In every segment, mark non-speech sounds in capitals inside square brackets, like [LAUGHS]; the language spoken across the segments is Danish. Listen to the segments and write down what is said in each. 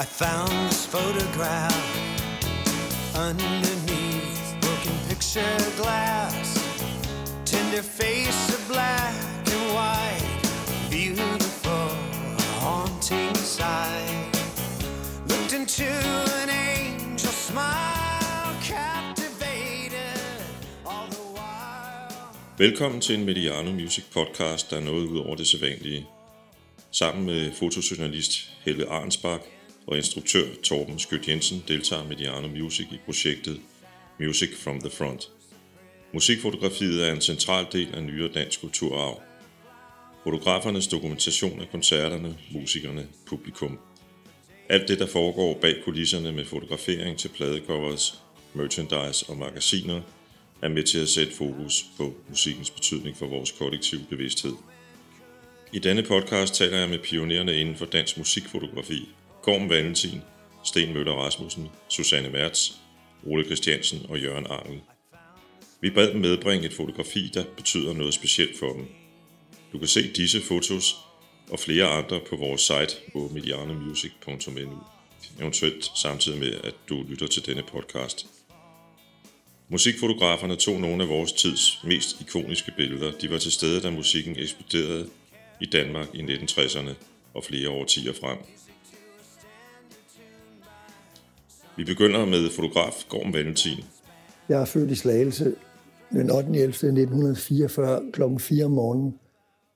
I found this photograph underneath broken picture glass. Tender face of black and white, beautiful, haunting sight. Looked into an angel smile, captivated all the while. Velkommen til en Mediano Music podcast, der er noget ud over det sædvanlige. Sammen med fotojournalist Helle Arnsbak og instruktør Torben Skødt Jensen deltager Mediano Music i projektet Music from the Front. Musikfotografiet er en central del af nyere dansk kulturarv. Fotografernes dokumentation af koncerterne, musikerne, publikum. Alt det, der foregår bag kulisserne med fotografering til pladecovers, merchandise og magasiner, er med til at sætte fokus på musikkens betydning for vores kollektive bevidsthed. I denne podcast taler jeg med pionererne inden for dansk musikfotografi, Gorm Valentin, Sten Møller Rasmussen, Susanne Mertz, Ole Christiansen og Jørgen Angel. Vi bad dem medbringe et fotografi, der betyder noget specielt for dem. Du kan se disse fotos og flere andre på vores site på medianomusic.nu, eventuelt samtidig med, at du lytter til denne podcast. Musikfotograferne tog nogle af vores tids mest ikoniske billeder. De var til stede, da musikken eksploderede i Danmark i 1960'erne og flere årtier frem. Vi begynder med fotograf Gorm Valentin. Jeg er født i Slagelse den 8. 11. 1944 kl. 4 om morgenen.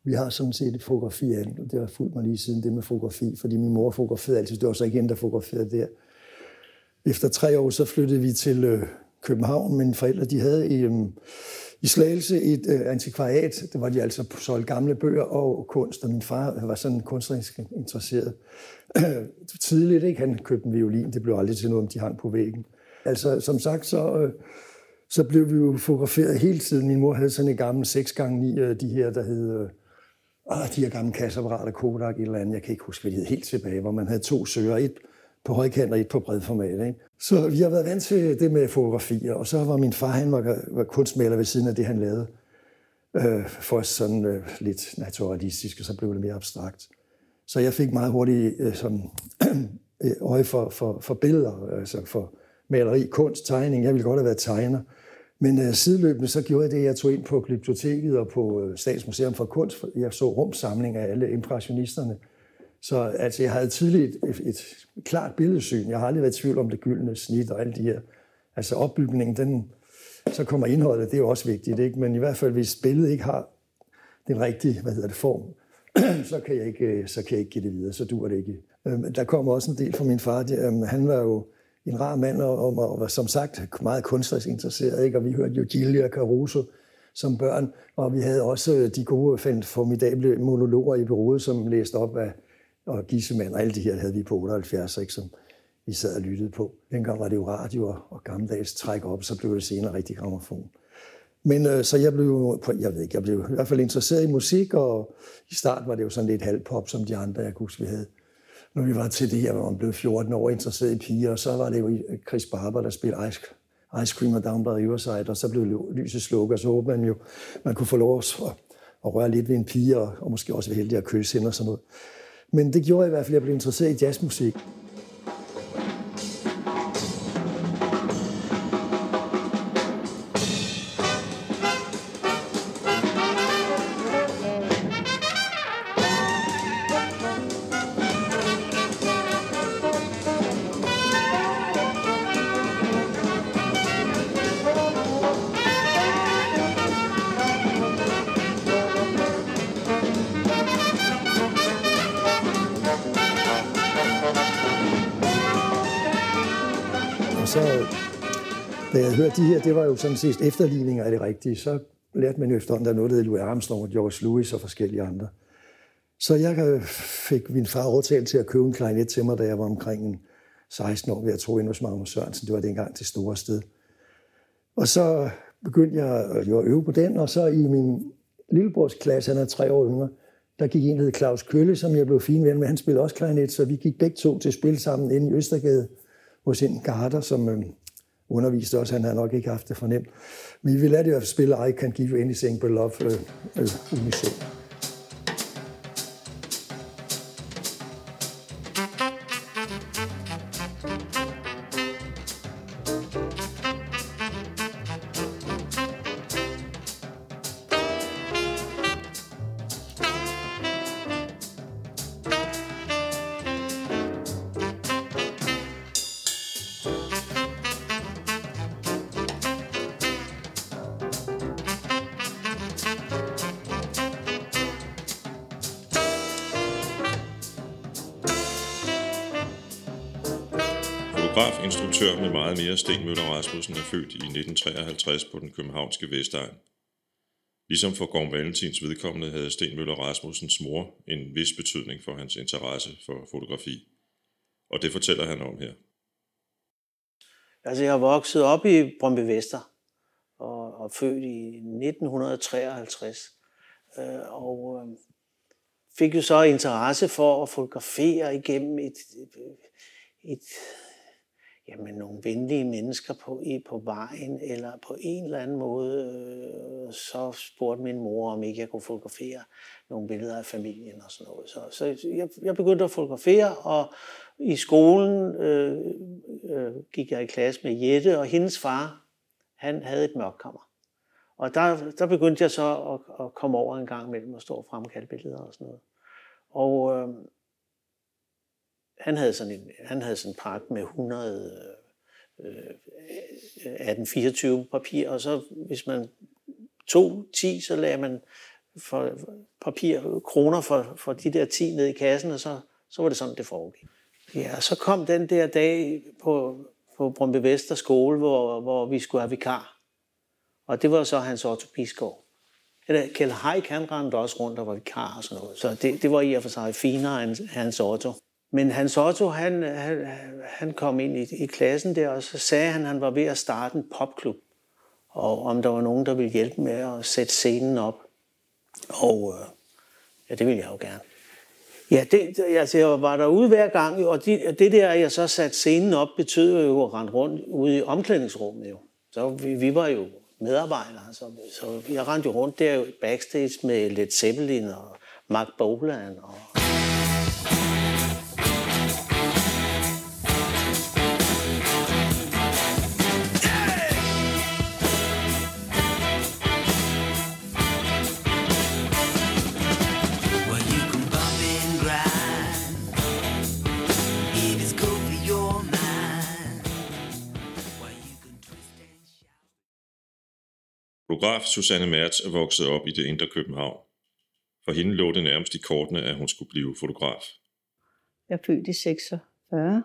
Vi har sådan set et fotografi af og det har fulgt mig lige siden det med fotografi, fordi min mor fotograferede altid. Det var så ikke hende, der fotograferede der. Efter tre år, så flyttede vi til øh, København. Mine forældre, de havde i, i Slagelse et øh, antikvariat. Det var de altså solgte gamle bøger og kunst, og min far var sådan kunstnerisk interesseret. [CLEARS THROAT] Tidligt, ikke? Han købte en violin, det blev aldrig til noget, om de hang på væggen. Altså, som sagt, så, øh, så blev vi jo fotograferet hele tiden. Min mor havde sådan en gammel 6x9, øh, de her, der hed... Øh, ah, de her gamle kasseapparater, Kodak, et eller andet, jeg kan ikke huske, hvad de hed helt tilbage, hvor man havde to søger, et på højkant og et på bredformat. Ikke? Så vi har været vant til det med fotografier, og så var min far, han var, var kunstmaler ved siden af det, han lavede. Øh, for sådan øh, lidt naturalistisk, og så blev det mere abstrakt. Så jeg fik meget hurtigt øh, sådan, [CLEARS THROAT] øh, øje for, for, for billeder, altså for maleri, kunst, tegning. Jeg ville godt have været tegner. Men øh, sideløbende så gjorde jeg det, jeg tog ind på Glyptoteket og på øh, Statsmuseum for Kunst. Jeg så rumsamling af alle impressionisterne. Så altså, jeg havde tidligt et, et, et klart billedsyn. Jeg har aldrig været i tvivl om det gyldne snit og alle de her. Altså opbygningen, den, så kommer indholdet, det er jo også vigtigt. Ikke? Men i hvert fald, hvis billedet ikke har den rigtige hvad hedder det, form, [CLEARS THROAT] så kan, jeg ikke, øh, så kan jeg ikke give det videre. Så dur det ikke. Øhm, der kom også en del fra min far. Øhm, han var jo en rar mand, og, og var som sagt meget kunstnerisk interesseret. Ikke? Og vi hørte jo Gilly og Caruso som børn, og vi havde også øh, de gode, formidable monologer i bureauet, som læste op af og Gissemann og alle de her havde vi på 78, ikke, som vi sad og lyttede på. Dengang var det jo radio og, gammeldags træk op, så blev det senere rigtig gramofon. Men øh, så jeg blev, jeg ved ikke, jeg blev i hvert fald interesseret i musik, og i starten var det jo sådan lidt halvpop, som de andre, jeg kunne huske, vi havde. Når vi var til det her, hvor man blev 14 år interesseret i piger, og så var det jo øh, Chris Barber, der spillede Ice, Ice Cream og Down by Riverside, og så blev lyset slukket, og så håbede man jo, man kunne få lov at, at røre lidt ved en pige, og, og måske også være heldig at kysse hende og sådan noget. Men det gjorde i hvert fald, at jeg blev interesseret i jazzmusik. Så, da jeg hørte de her, det var jo sådan set efterligninger af det rigtige, så lærte man jo efterhånden, der noget, der Louis Armstrong og George Lewis og forskellige andre. Så jeg fik min far overtalt til at købe en klarinet til mig, da jeg var omkring 16 år, ved at tro ind hos Magnus Sørensen. Det var dengang til store sted. Og så begyndte jeg at øve på den, og så i min lillebrors klasse, han er tre år yngre, der gik en, der hed Claus Kølle, som jeg blev fin ven med. Han spillede også klarinet, så vi gik begge to til spil sammen inde i Østergade hos en Garter, som øh, underviste os. Han havde nok ikke haft det fornemt. Men vi lærte jo at spille I Can Give You Anything But Love øh, øh. Meget mere Sten Møller Rasmussen er født i 1953 på den københavnske Vestegn. Ligesom for Gorm Valentins vedkommende havde Sten Møller Rasmussens mor en vis betydning for hans interesse for fotografi. Og det fortæller han om her. Altså, jeg er vokset op i Brøndby Vester og, og født i 1953. Øh, og øh, fik jo så interesse for at fotografere igennem et, et, et jamen, nogle venlige mennesker på, i, på vejen, eller på en eller anden måde, øh, så spurgte min mor, om ikke jeg kunne fotografere nogle billeder af familien og sådan noget. Så, så jeg, jeg begyndte at fotografere, og i skolen øh, øh, gik jeg i klasse med Jette, og hendes far, han havde et mørkkammer. Og der, der begyndte jeg så at, at komme over en gang imellem og stå og fremkalde billeder og sådan noget. Og øh, han havde sådan en, han havde sådan en pakke med 100 øh, øh 1824 papir, og så hvis man tog 10, så lagde man for papir, kroner for, for de der 10 ned i kassen, og så, så var det sådan, det foregik. Ja, så kom den der dag på, på Brøndby Vester skole, hvor, hvor vi skulle have vikar. Og det var så hans Otto Eller Kjell Haik, han rendte også rundt og var vikar og sådan noget. Så det, det var i og for sig finere end hans Otto. Men Hans Otto, han, han, han kom ind i, i klassen der, og så sagde han, at han var ved at starte en popklub. Og om der var nogen, der ville hjælpe med at sætte scenen op. Og øh, ja, det ville jeg jo gerne. Ja, det, altså, jeg var derude hver gang, og det, det der, jeg så satte scenen op, betød jo at rende rundt ude i omklædningsrummet jo. Så vi, vi var jo medarbejdere, så, så jeg rendte jo rundt der backstage med Led Zeppelin og Mark Bolan og Fotograf Susanne Mertz er vokset op i det indre København. For hende lå det nærmest i kortene, at hun skulle blive fotograf. Jeg er født i 46.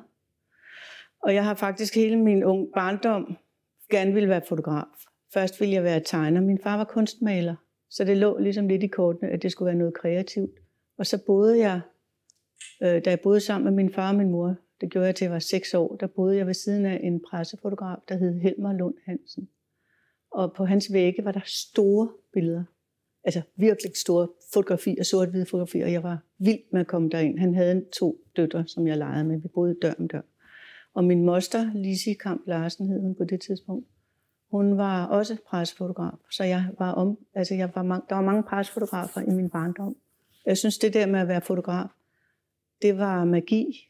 Og jeg har faktisk hele min ung barndom gerne ville være fotograf. Først ville jeg være tegner. Min far var kunstmaler, så det lå ligesom lidt i kortene, at det skulle være noget kreativt. Og så boede jeg, øh, da jeg boede sammen med min far og min mor, det gjorde jeg til jeg var seks år, der boede jeg ved siden af en pressefotograf, der hed Helmer Lund Hansen. Og på hans vægge var der store billeder. Altså virkelig store fotografier, sort-hvide fotografier. Jeg var vild med at komme derind. Han havde to døtre, som jeg legede med. Vi boede dør om dør. Og min moster, Lise Kamp Larsen hed hun på det tidspunkt, hun var også pressefotograf. Så jeg var om, altså jeg var mange, der var mange pressefotografer i min barndom. Jeg synes, det der med at være fotograf, det var magi.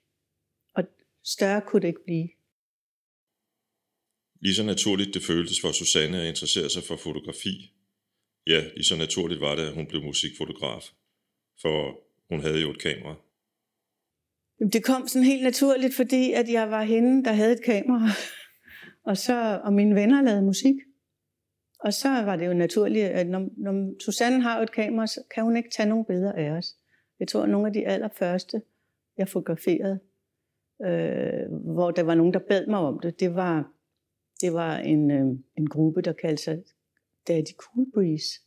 Og større kunne det ikke blive. Lige så naturligt det føltes for Susanne at interessere sig for fotografi. Ja, lige så naturligt var det, at hun blev musikfotograf. For hun havde jo et kamera. Det kom sådan helt naturligt, fordi at jeg var hende, der havde et kamera. Og, så, og mine venner lavede musik. Og så var det jo naturligt, at når, når Susanne har et kamera, så kan hun ikke tage nogle billeder af os. Jeg tror, at nogle af de allerførste, jeg fotograferede, øh, hvor der var nogen, der bad mig om det, det var det var en, øh, en gruppe, der kaldte sig Daddy Cool Breeze.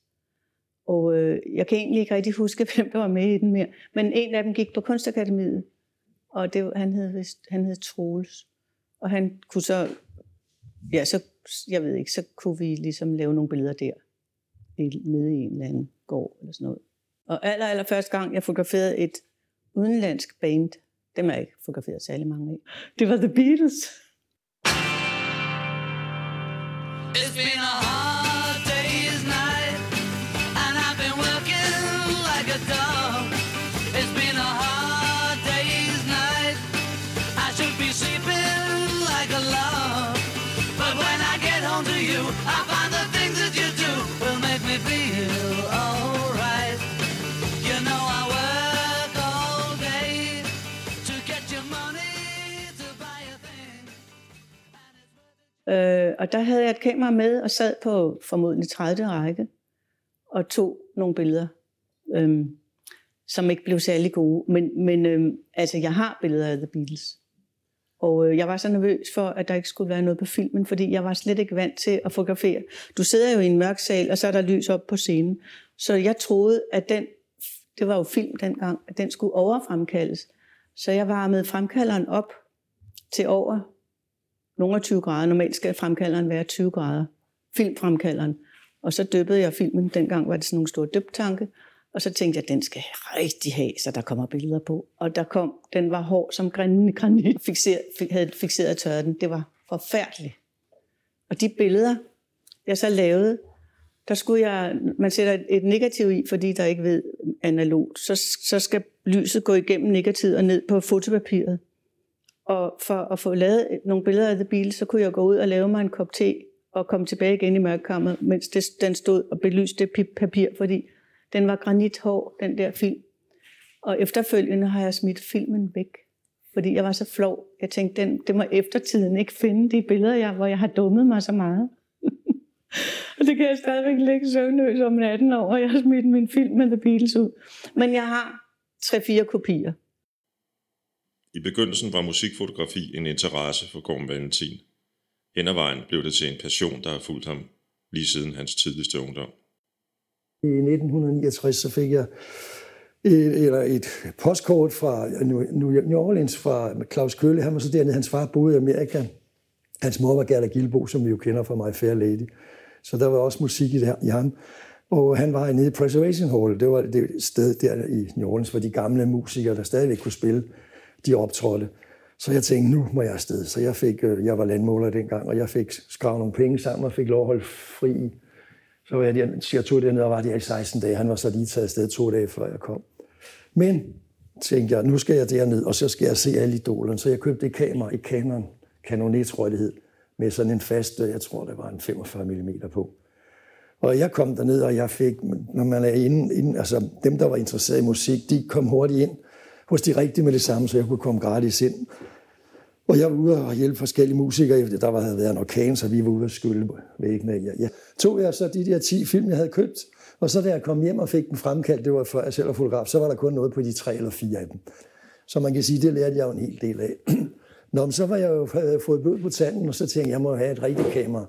Og øh, jeg kan egentlig ikke rigtig huske, [LAUGHS] hvem der var med i den mere. Men en af dem gik på Kunstakademiet, og det, han, hed han hed Troels. Og han kunne så, ja, så, jeg ved ikke, så kunne vi ligesom lave nogle billeder der, nede i en eller anden gård eller sådan noget. Og aller, aller første gang, jeg fotograferede et udenlandsk band, dem har jeg ikke fotograferet særlig mange af, det var The Beatles. been a Øh, og der havde jeg et kamera med og sad på formodentlig 30. række og tog nogle billeder, øh, som ikke blev særlig gode. Men, men øh, altså, jeg har billeder af The Beatles. Og øh, jeg var så nervøs for, at der ikke skulle være noget på filmen, fordi jeg var slet ikke vant til at fotografere. Du sidder jo i en mørk sal, og så er der lys op på scenen. Så jeg troede, at den, det var jo film dengang, at den skulle overfremkaldes. Så jeg varmede fremkalderen op til over nogle af 20 grader. Normalt skal fremkalderen være 20 grader. Filmfremkalderen. Og så dyppede jeg filmen. Dengang var det sådan nogle store dyptanke, Og så tænkte jeg, at den skal rigtig have, så der kommer billeder på. Og der kom, den var hård som granit, [LAUGHS] fixeret, havde fixeret tørret den. Det var forfærdeligt. Og de billeder, jeg så lavede, der skulle jeg, man sætter et negativ i, fordi der ikke ved analogt, så, så skal lyset gå igennem negativet og ned på fotopapiret. Og for at få lavet nogle billeder af The Beatles, så kunne jeg gå ud og lave mig en kop te og komme tilbage igen i mørkkammeret, mens det, den stod og belyste det papir, fordi den var granithård, den der film. Og efterfølgende har jeg smidt filmen væk, fordi jeg var så flov. Jeg tænkte, den, det må eftertiden ikke finde de billeder, jeg, hvor jeg har dummet mig så meget. [LAUGHS] og det kan jeg stadigvæk ligge søvnløs om natten over, og jeg har smidt min film med The Beatles ud. Men jeg har tre-fire kopier. I begyndelsen var musikfotografi en interesse for Gorm Valentin. Hen ad vejen blev det til en passion, der har fulgt ham lige siden hans tidligste ungdom. I 1969 så fik jeg et, eller et postkort fra New Orleans fra Claus Kølle. Han var så dernede, hans far boede i Amerika. Hans mor var Gerda Gilbo, som vi jo kender fra My Fair Lady. Så der var også musik i, det, i ham. Og han var nede i Preservation Hall. Det var det sted der i New Orleans, hvor de gamle musikere, der stadigvæk kunne spille, de optrådte. Så jeg tænkte, nu må jeg afsted. Så jeg, fik, øh, jeg var landmåler dengang, og jeg fik skrevet nogle penge sammen og fik lov at holde fri så var jeg der, jeg tog dernede og var der i 16 dage. Han var så lige taget afsted to dage, før jeg kom. Men tænkte jeg, nu skal jeg derned, og så skal jeg se alle idolerne. Så jeg købte et kamera, et Canon, Canon tror jeg det hed, med sådan en fast, øh, jeg tror, der var en 45 mm på. Og jeg kom derned, og jeg fik, når man er inde, inde, altså dem, der var interesseret i musik, de kom hurtigt ind hos de rigtige med det samme, så jeg kunne komme gratis ind. Og jeg var ude og hjælpe forskellige musikere. efter Der var, havde været en orkan, så vi var ude og skylde væggene. Jeg, jeg tog jeg så de der 10 film, jeg havde købt, og så da jeg kom hjem og fik den fremkaldt, det var før jeg selv var fotograf, så var der kun noget på de tre eller fire af dem. Så man kan sige, det lærte jeg jo en hel del af. [CLEARS THROAT] Nå, men så var jeg jo havde fået blod på tanden, og så tænkte jeg, jeg må have et rigtigt kamera.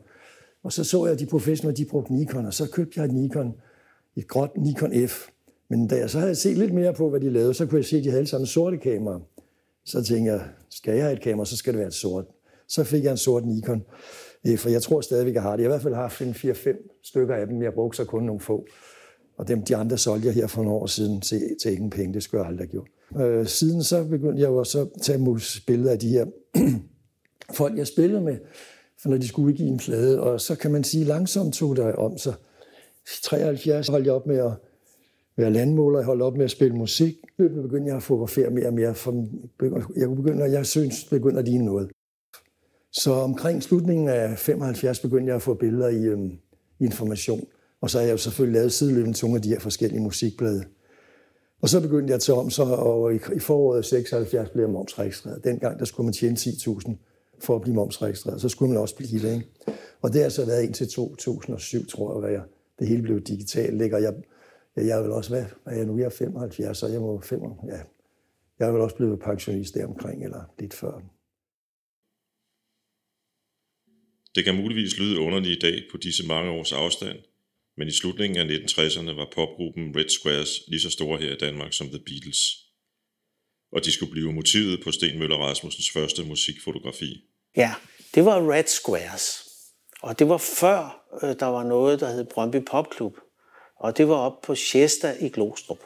Og så så jeg, at de professionelle, de brugte Nikon, og så købte jeg et Nikon, et gråt Nikon F. Men da jeg så havde set lidt mere på, hvad de lavede, så kunne jeg se, at de havde alle sammen sorte kameraer. Så tænkte jeg, skal jeg have et kamera, så skal det være et sort. Så fik jeg en sort Nikon, øh, for jeg tror stadigvæk, jeg har det. Jeg har i hvert fald haft en 4-5 stykker af dem. Jeg brugte så kun nogle få. Og dem, de andre solgte jeg her for nogle år siden til, til ingen penge. Det skulle jeg aldrig have gjort. Øh, siden så begyndte jeg jo så at tage billeder af de her [CLEARS THROAT] folk, jeg spillede med, for når de skulle udgive en plade. Og så kan man sige, langsomt tog der om sig. 73 holdt jeg op med at være landmåler, jeg holdt op med at spille musik. Løbende begyndte jeg at fotografere mere og mere, for jeg kunne begynde, jeg synes, det begyndte at ligne noget. Så omkring slutningen af 75 begyndte jeg at få billeder i øhm, information. Og så har jeg jo selvfølgelig lavet sideløbende tunge af de her forskellige musikblade. Og så begyndte jeg at tage om, så, og i, i foråret 76 blev jeg momsregistreret. Dengang der skulle man tjene 10.000 for at blive momsregistreret. Så skulle man også blive det. Ikke? Og det har så været indtil 2007, tror jeg, hvor jeg, det hele blev digitalt. Og jeg Ja, jeg vil også være, hvad jeg nu er 75, så jeg må 5, ja, jeg er vel også blevet pensionist deromkring, eller lidt før. Det kan muligvis lyde underligt i dag på disse mange års afstand, men i slutningen af 1960'erne var popgruppen Red Squares lige så store her i Danmark som The Beatles. Og de skulle blive motivet på Sten Møller Rasmussens første musikfotografi. Ja, det var Red Squares. Og det var før, øh, der var noget, der hed Brøndby Popklub. Og det var op på Chester i Glostrup.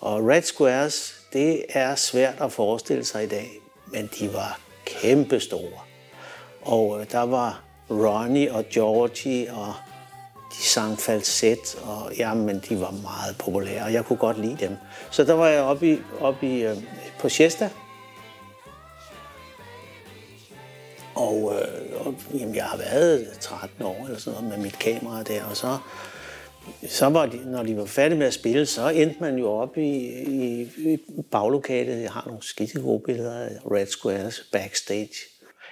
Og Red Squares, det er svært at forestille sig i dag, men de var kæmpestore. Og øh, der var Ronnie og Georgie, og de sang falset, og jamen, de var meget populære, og jeg kunne godt lide dem. Så der var jeg oppe, i, oppe i, øh, på Chester, og, øh, og jamen, jeg har været 13 år eller sådan noget med mit kamera der, og så så var de, når de var færdige med at spille, så endte man jo op i, i, i baglokalet. Jeg har nogle skidte gode billeder af Red Squares backstage.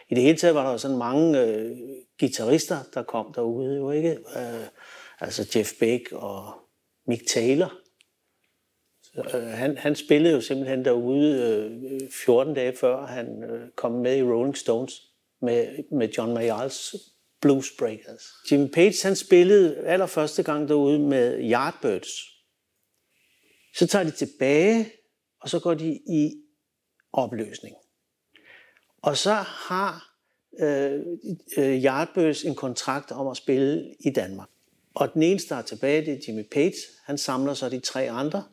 I det hele taget var der sådan mange øh, guitarister, der kom derude, jo ikke? Øh, altså Jeff Beck og Mick Taylor. Øh, han, han spillede jo simpelthen derude øh, 14 dage før han øh, kom med i Rolling Stones med, med John Mayal's Blues Breakers. Jimmy Page han spillede allerførste gang derude med Yardbirds. Så tager de tilbage, og så går de i opløsning. Og så har øh, øh, Yardbirds en kontrakt om at spille i Danmark. Og den eneste, der er tilbage, det er Jimmy Page. Han samler så de tre andre.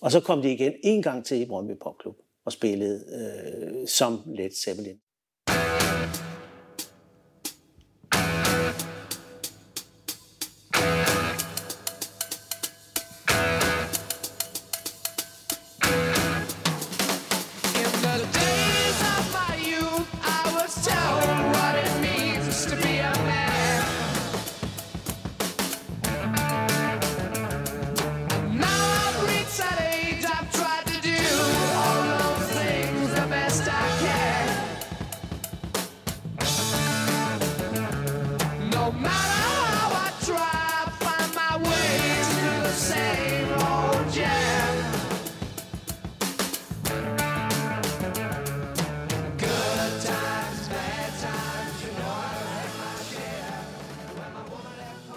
Og så kom de igen en gang til i Brøndby Popklub og spillede øh, som Led Zeppelin.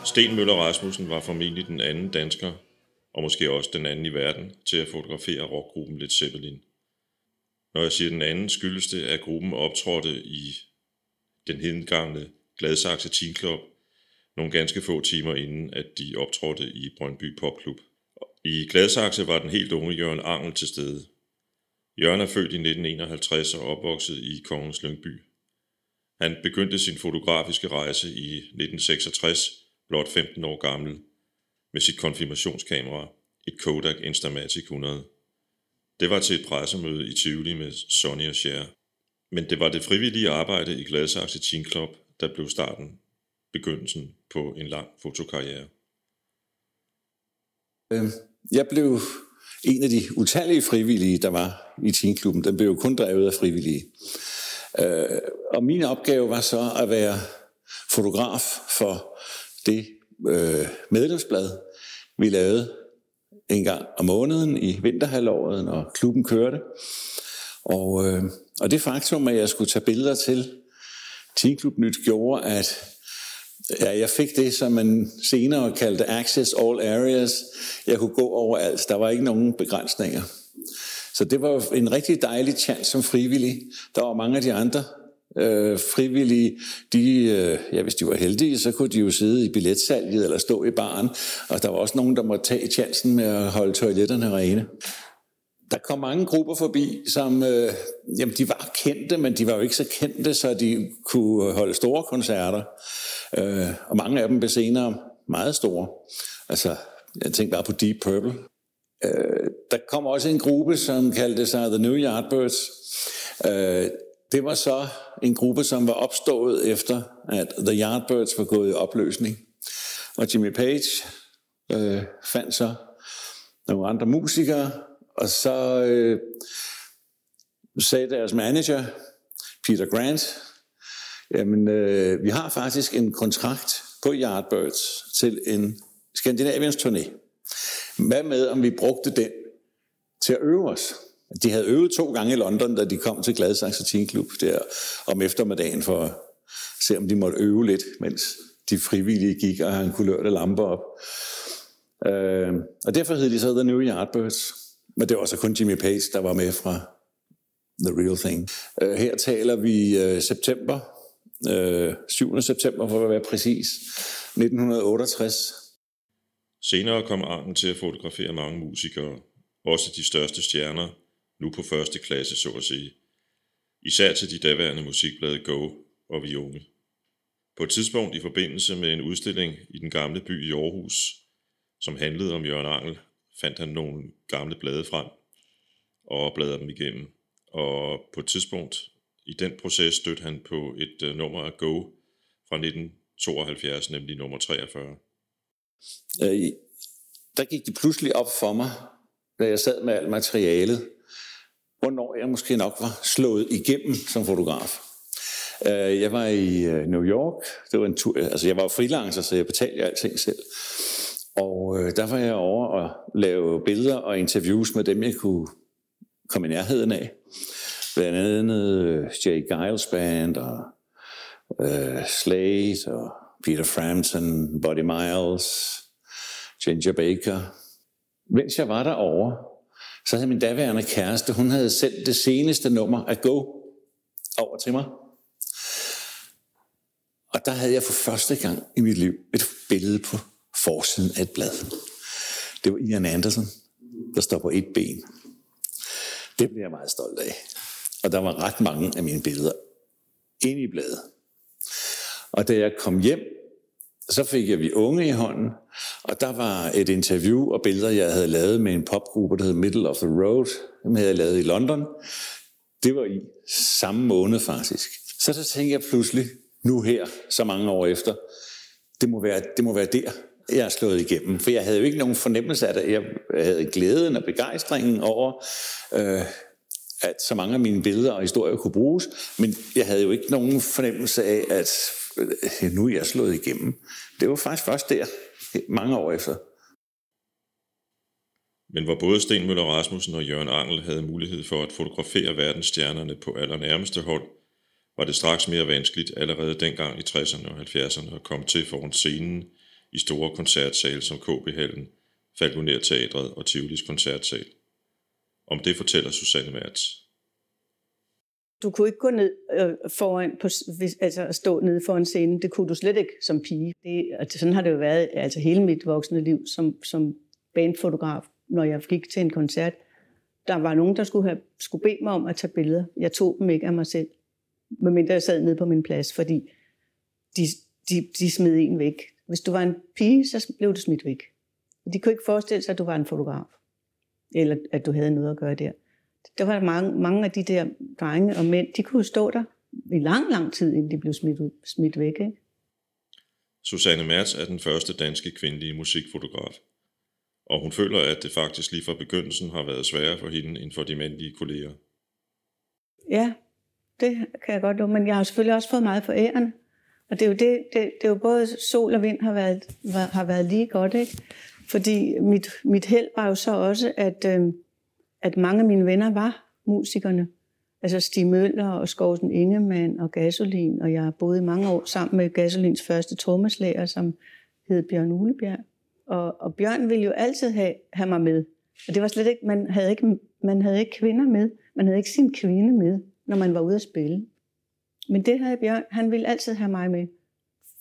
Sten Møller Rasmussen var formentlig den anden dansker, og måske også den anden i verden, til at fotografere rockgruppen Led Zeppelin. Når jeg siger den anden, skyldes det, at gruppen optrådte i den hedengangne Gladsaxe Teen Club nogle ganske få timer inden, at de optrådte i Brøndby Popklub. I Gladsaxe var den helt unge Jørgen Angel til stede. Jørgen er født i 1951 og opvokset i Kongens Lyngby. Han begyndte sin fotografiske rejse i 1966, blot 15 år gammel, med sit konfirmationskamera, et Kodak Instamatic 100. Det var til et pressemøde i Tivoli med Sonny og Cher. Men det var det frivillige arbejde i Gladsaxe Teen Club, der blev starten, begyndelsen på en lang fotokarriere. Øhm, jeg blev en af de utallige frivillige, der var i teenklubben. Den blev jo kun drevet af frivillige. Øh, og min opgave var så at være fotograf for det øh, medlemsblad, vi lavede en gang om måneden i vinterhalvåret, når klubben kørte. Og, øh, og det faktum, at jeg skulle tage billeder til Teamklub Nyt, gjorde, at Ja, jeg fik det, som man senere kaldte Access All Areas. Jeg kunne gå overalt. Der var ikke nogen begrænsninger. Så det var en rigtig dejlig chance som frivillig. Der var mange af de andre øh, frivillige, de, øh, ja, hvis de var heldige, så kunne de jo sidde i billetsalget eller stå i baren. Og der var også nogen, der måtte tage chancen med at holde toiletterne rene. Der kom mange grupper forbi, som øh, jamen, de var kendte, men de var jo ikke så kendte, så de kunne holde store koncerter. Øh, og mange af dem blev senere meget store. Altså, jeg tænker bare på Deep Purple. Øh, der kom også en gruppe, som kaldte sig The New Yardbirds. Øh, det var så en gruppe, som var opstået efter, at The Yardbirds var gået i opløsning. Og Jimmy Page øh, fandt så nogle andre musikere, og så øh, sagde deres manager, Peter Grant, jamen øh, vi har faktisk en kontrakt på Yardbirds til en Skandinaviens turné. Hvad med, om vi brugte den til at øve os? De havde øvet to gange i London, da de kom til Gladsaxe Teen Club der om eftermiddagen for at se, om de måtte øve lidt, mens de frivillige gik, og han kunne lørte lamper op. Øh, og derfor hed de så The New Yardbirds. Men det var også kun Jimmy Page, der var med fra The Real Thing. Øh, her taler vi øh, september, øh, 7. september for at være præcis, 1968. Senere kom Arden til at fotografere mange musikere, også de største stjerner, nu på første klasse så at sige. Især til de daværende musikblade Go og Vi På et tidspunkt i forbindelse med en udstilling i den gamle by i Aarhus, som handlede om Jørgen Angel, fandt han nogle gamle blade frem og bladrede dem igennem. Og på et tidspunkt i den proces stødte han på et uh, nummer af Go fra 1972, nemlig nummer 43. Øh, der gik det pludselig op for mig, da jeg sad med alt materialet, hvornår jeg måske nok var slået igennem som fotograf. Øh, jeg var i øh, New York, det var en tur, altså jeg var freelancer, så jeg betalte alting selv. Og øh, der var jeg over og lave billeder og interviews med dem, jeg kunne komme i nærheden af. Blandt andet øh, Jay Giles Band og øh, Slade og Peter Frampton, Buddy Miles, Ginger Baker. Mens jeg var derovre, så havde min daværende kæreste, hun havde sendt det seneste nummer af Go over til mig. Og der havde jeg for første gang i mit liv et billede på forsiden af et blad. Det var Ian Anderson, der står på et ben. Det blev jeg meget stolt af. Og der var ret mange af mine billeder inde i bladet. Og da jeg kom hjem, så fik jeg vi unge i hånden, og der var et interview og billeder, jeg havde lavet med en popgruppe, der hed Middle of the Road. Dem havde lavet i London. Det var i samme måned faktisk. Så så tænkte jeg pludselig, nu her, så mange år efter, det må være, det må være der, jeg er slået igennem. For jeg havde jo ikke nogen fornemmelse af det. Jeg havde glæden og begejstringen over, øh, at så mange af mine billeder og historier kunne bruges, men jeg havde jo ikke nogen fornemmelse af, at øh, nu er jeg slået igennem. Det var faktisk først der, mange år efter. Men hvor både Sten Møller Rasmussen og Jørgen Angel havde mulighed for at fotografere verdensstjernerne på allernærmeste hold, var det straks mere vanskeligt allerede dengang i 60'erne og 70'erne at komme til foran scenen i store koncertsale som KB-hallen, Falconer Teatret og Tivolis koncertsal. Om det fortæller Susanne Mertz. Du kunne ikke gå ned øh, foran, på, hvis, altså stå nede foran scenen. Det kunne du slet ikke som pige. Det, altså, sådan har det jo været altså hele mit voksne liv som, som bandfotograf. Når jeg gik til en koncert, der var nogen, der skulle, have, skulle bede mig om at tage billeder. Jeg tog dem ikke af mig selv. Medmindre jeg sad nede på min plads, fordi de, de, de smed en væk. Hvis du var en pige, så blev du smidt væk. De kunne ikke forestille sig, at du var en fotograf. Eller at du havde noget at gøre der. Der var mange, mange af de der drenge og mænd, de kunne stå der i lang, lang tid, inden de blev smidt, ud, smidt væk. Ikke? Susanne Mertz er den første danske kvindelige musikfotograf. Og hun føler, at det faktisk lige fra begyndelsen har været sværere for hende end for de mandlige kolleger. Ja, det kan jeg godt love, men jeg har selvfølgelig også fået meget for æren. Og det er jo, det, det, det er jo både sol og vind har været, har været lige godt, ikke? Fordi mit, mit held var jo så også, at, øh, at mange af mine venner var musikerne. Altså Stig Møller og Skovsen Ingemann og Gasolin, og jeg boede i mange år sammen med Gasolins første trommeslager, som hed Bjørn Ulebjerg. Og, og Bjørn ville jo altid have, have mig med. Og det var slet ikke, man havde ikke, man havde ikke kvinder med. Man havde ikke sin kvinde med, når man var ude at spille. Men det havde Bjørn, han ville altid have mig med,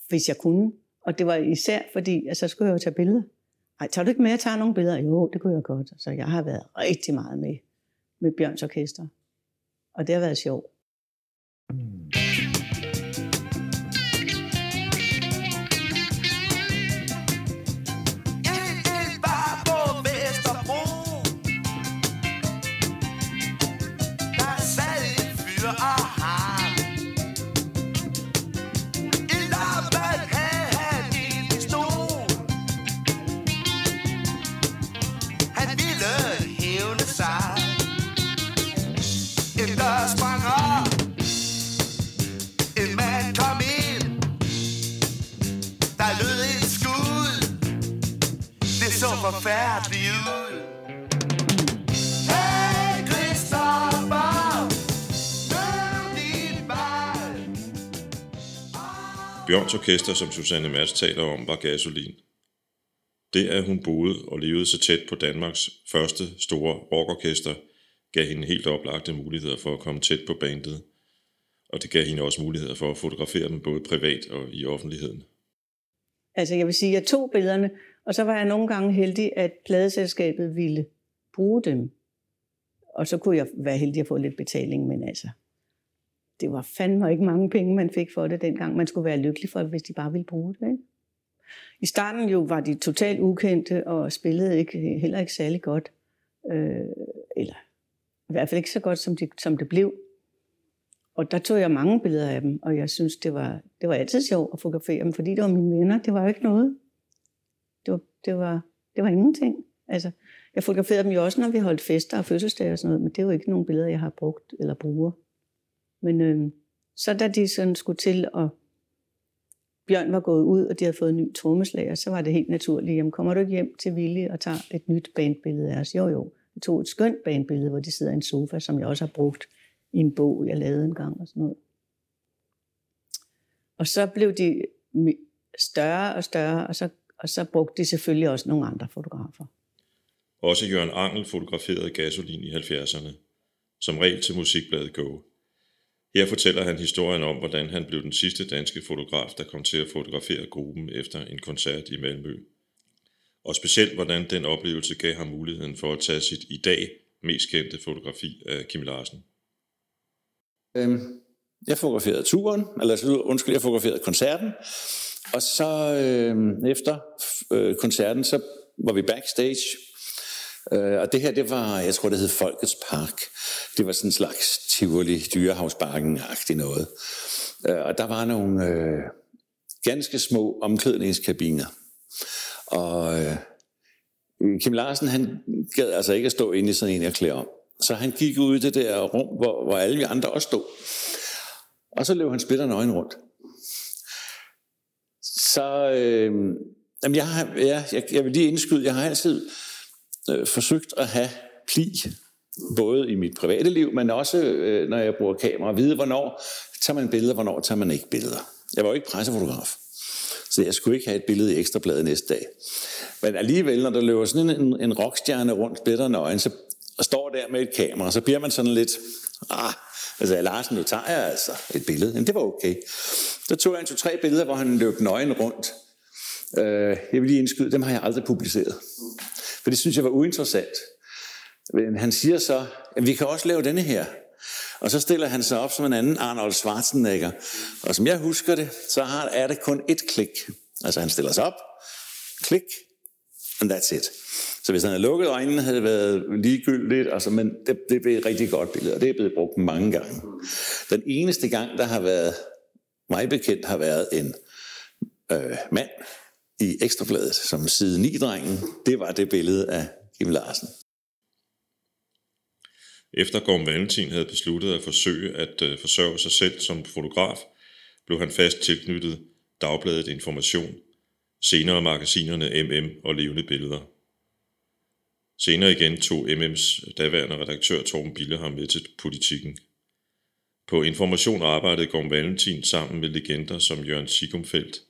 hvis jeg kunne. Og det var især fordi, altså, så skulle jeg jo tage billeder. Ej, tager du ikke med at tage nogle billeder? Jo, det kunne jeg godt. Så jeg har været rigtig meget med, med Bjørns Orkester. Og det har været sjovt. Bjørns orkester, som Susanne Mads taler om, var gasolin. Det, at hun boede og levede så tæt på Danmarks første store rockorkester, gav hende helt oplagte muligheder for at komme tæt på bandet, og det gav hende også muligheder for at fotografere dem både privat og i offentligheden. Altså jeg vil sige, jeg tog billederne, og så var jeg nogle gange heldig, at pladeselskabet ville bruge dem. Og så kunne jeg være heldig at få lidt betaling, men altså, det var fandme ikke mange penge, man fik for det dengang. Man skulle være lykkelig for det, hvis de bare ville bruge det. Ikke? I starten jo var de totalt ukendte og spillede ikke, heller ikke særlig godt. Øh, eller i hvert fald ikke så godt, som, de, som det blev. Og der tog jeg mange billeder af dem, og jeg synes, det var, det var altid sjovt at fotografere dem, fordi det var mine venner. Det var jo ikke noget. Det var, det var, det var ingenting. Altså, jeg fotograferede dem jo også, når vi holdt fester og fødselsdage og sådan noget, men det er jo ikke nogen billeder, jeg har brugt eller bruger. Men øh, så da de sådan skulle til og Bjørn var gået ud, og de havde fået en ny trommeslager, så var det helt naturligt, jamen kommer du ikke hjem til Ville og tager et nyt bandbillede af os? Jo, jo. Jeg tog et skønt bandbillede, hvor de sidder i en sofa, som jeg også har brugt i en bog, jeg lavede en gang og sådan noget. Og så blev de større og større, og så, og så brugte de selvfølgelig også nogle andre fotografer. Også Jørgen Angel fotograferede gasolin i 70'erne, som regel til musikbladet Go. Her fortæller han historien om, hvordan han blev den sidste danske fotograf, der kom til at fotografere gruppen efter en koncert i Malmø. Og specielt, hvordan den oplevelse gav ham muligheden for at tage sit i dag mest kendte fotografi af Kim Larsen. Øhm, jeg fotograferede turen, eller undskyld, jeg fotograferede koncerten, og så øh, efter øh, koncerten, så var vi backstage, øh, og det her, det var, jeg tror, det hed Folkets Park. Det var sådan en slags Tivoli, dyrehavsparken-agtig noget. Øh, og der var nogle øh, ganske små omklædningskabiner. Og øh, Kim Larsen, han gad altså ikke at stå inde i sådan en, jeg klæder om. Så han gik ud i det der rum, hvor, hvor alle vi andre også stod. Og så løb han splitter nøgen rundt. Så øh, jamen jeg, har, ja, jeg, jeg vil lige indskyde, jeg har altid øh, forsøgt at have pli, både i mit private liv, men også øh, når jeg bruger kamera, at vide, hvornår tager man billeder, hvornår tager man ikke billeder. Jeg var jo ikke pressefotograf, så jeg skulle ikke have et billede i ekstrabladet næste dag. Men alligevel, når der løber sådan en, en rockstjerne rundt splitter nøgen, så og står der med et kamera, så bliver man sådan lidt, ah, altså Larsen, nu tager jeg altså et billede. Men det var okay. Så tog jeg en to-tre billeder, hvor han løb nøgen rundt. Øh, jeg vil lige indskyde, dem har jeg aldrig publiceret. For det synes jeg var uinteressant. Men han siger så, at vi kan også lave denne her. Og så stiller han sig op som en anden Arnold Schwarzenegger. Og som jeg husker det, så har, er det kun et klik. Altså han stiller sig op, klik, and that's it. Så hvis han havde lukket øjnene, havde det været ligegyldigt, altså, men det, det blev et rigtig godt billede, og det er blevet brugt mange gange. Den eneste gang, der har været, mig bekendt, har været en øh, mand i Ekstrabladet, som side 9-drengen, det var det billede af Kim Larsen. Efter Gorm Valentin havde besluttet at forsøge at øh, forsørge sig selv som fotograf, blev han fast tilknyttet Dagbladet Information, senere magasinerne MM og Levende Billeder. Senere igen tog MM's daværende redaktør Torben Bille ham med til politikken. På Information arbejdede Gorm Valentin sammen med legender som Jørgen Sigumfeldt,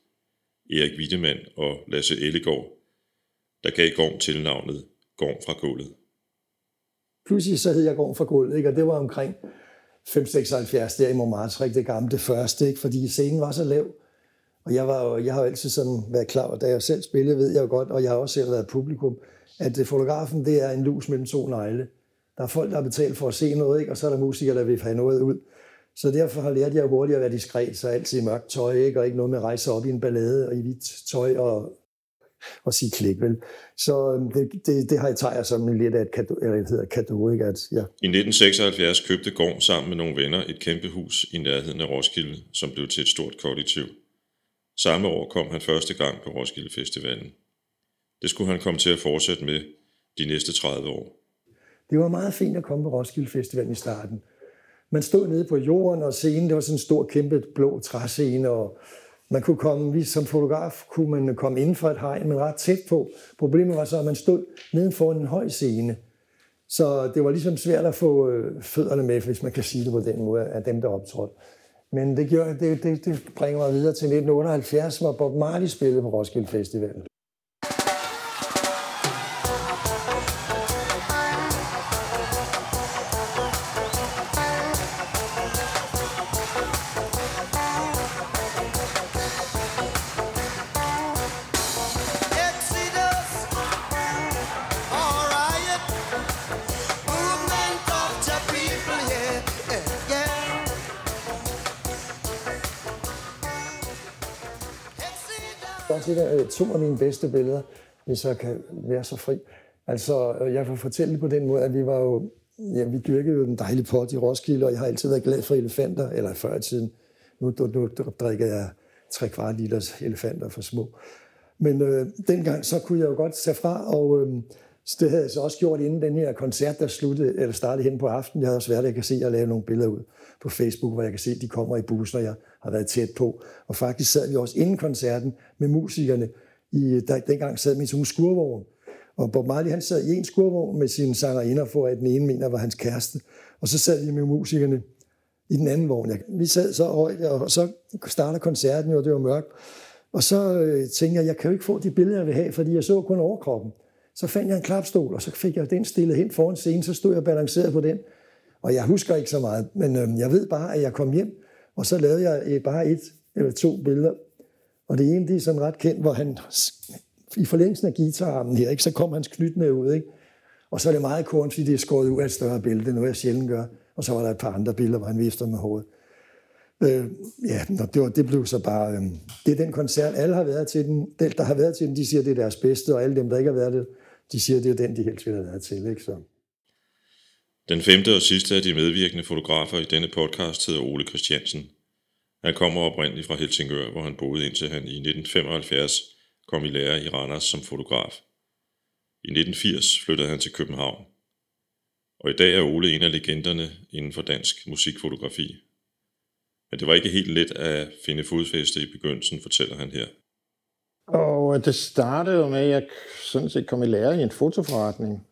Erik Wittemann og Lasse Ellegaard, der gav Gorm tilnavnet Gorm fra gulvet. Pludselig så hed jeg Gorm fra gulvet, ikke? og det var omkring 576 der i Montmartre, det gamle det første, ikke? fordi scenen var så lav. Og jeg, var jo, jeg har jo altid sådan været klar, og da jeg selv spillede, ved jeg jo godt, og jeg har også selv været publikum, at øh, fotografen, det er en lus mellem to negle. Der er folk, der har betalt for at se noget, ikke? og så er der musikere, der vil have noget ud. Så derfor har lært jeg hurtigt at være diskret, så altid i mørkt tøj, ikke? og ikke noget med at rejse op i en ballade og i hvidt tøj og, og sige klik, vel? Så øhm, det, det, det har jeg tager som lidt af et kado, eller det hedder kado, ikke? At, ja. I 1976 købte Gorm sammen med nogle venner et kæmpe hus i nærheden af Roskilde, som blev til et stort kollektiv. Samme år kom han første gang på Roskilde Festivalen. Det skulle han komme til at fortsætte med de næste 30 år. Det var meget fint at komme på Roskilde Festival i starten. Man stod nede på jorden, og scenen, det var sådan en stor, kæmpe blå træscene, og man kunne komme, vi som fotograf kunne man komme inden for et hegn, men ret tæt på. Problemet var så, at man stod neden for en høj scene. Så det var ligesom svært at få øh, fødderne med, hvis man kan sige det på den måde, af dem, der optrådte. Men det, gjorde, det, det, det bringer mig videre til 1978, hvor Bob Marley spillede på Roskilde Festival. Exodus. også et af to af mine bedste billeder, hvis jeg kan være så fri. Altså, øh, jeg kan fortælle det på den måde, at vi var jo, ja, vi dyrkede jo den dejlige pot i Roskilde, og jeg har altid været glad for elefanter, eller før i tiden. Nu, nu, nu drikker jeg tre kvart liters elefanter for små. Men øh, dengang, så kunne jeg jo godt tage fra, og øh, Så det havde jeg så også gjort inden den her koncert, der sluttede, eller startede hen på aftenen. Jeg havde også været, jeg kan se, at lave nogle billeder ud på Facebook, hvor jeg kan se, at de kommer i bussen, og jeg har været tæt på. Og faktisk sad vi også inden koncerten med musikerne. I, der, dengang sad min sådan en skurvogn. Og Bob Marley, han sad i en skurvogn med sine sangerinder, for at den ene mener var hans kæreste. Og så sad vi med musikerne i den anden vogn. Vi sad så højt, og så starter koncerten, og det var mørkt. Og så øh, tænkte jeg, jeg kan jo ikke få de billeder, jeg vil have, fordi jeg så kun overkroppen. Så fandt jeg en klapstol, og så fik jeg den stillet hen foran scenen, så stod jeg balanceret på den. Og jeg husker ikke så meget, men øh, jeg ved bare, at jeg kom hjem, og så lavede jeg øh, bare et eller to billeder. Og det ene, det er sådan ret kendt, hvor han i forlængelsen af guitararmen her, ikke, så kom hans knytnæve ud, ikke? Og så er det meget kort, fordi det er skåret ud af et større billede, det er noget, jeg sjældent gør. Og så var der et par andre billeder, hvor han vifter med hovedet. Øh, ja, det, var, det blev så bare... Øh, det er den koncert, alle har været til den. Dem, der har været til den, de siger, det er deres bedste, og alle dem, der ikke har været det, de siger, det er den, de helst ville have været til. Ikke? Så. Den femte og sidste af de medvirkende fotografer i denne podcast hedder Ole Christiansen. Han kommer oprindeligt fra Helsingør, hvor han boede indtil han i 1975 kom i lære i Randers som fotograf. I 1980 flyttede han til København. Og i dag er Ole en af legenderne inden for dansk musikfotografi. Men det var ikke helt let at finde fodfæste i begyndelsen, fortæller han her. Og øh, det startede jo med, at jeg sådan set kom i lære i en fotoforretning.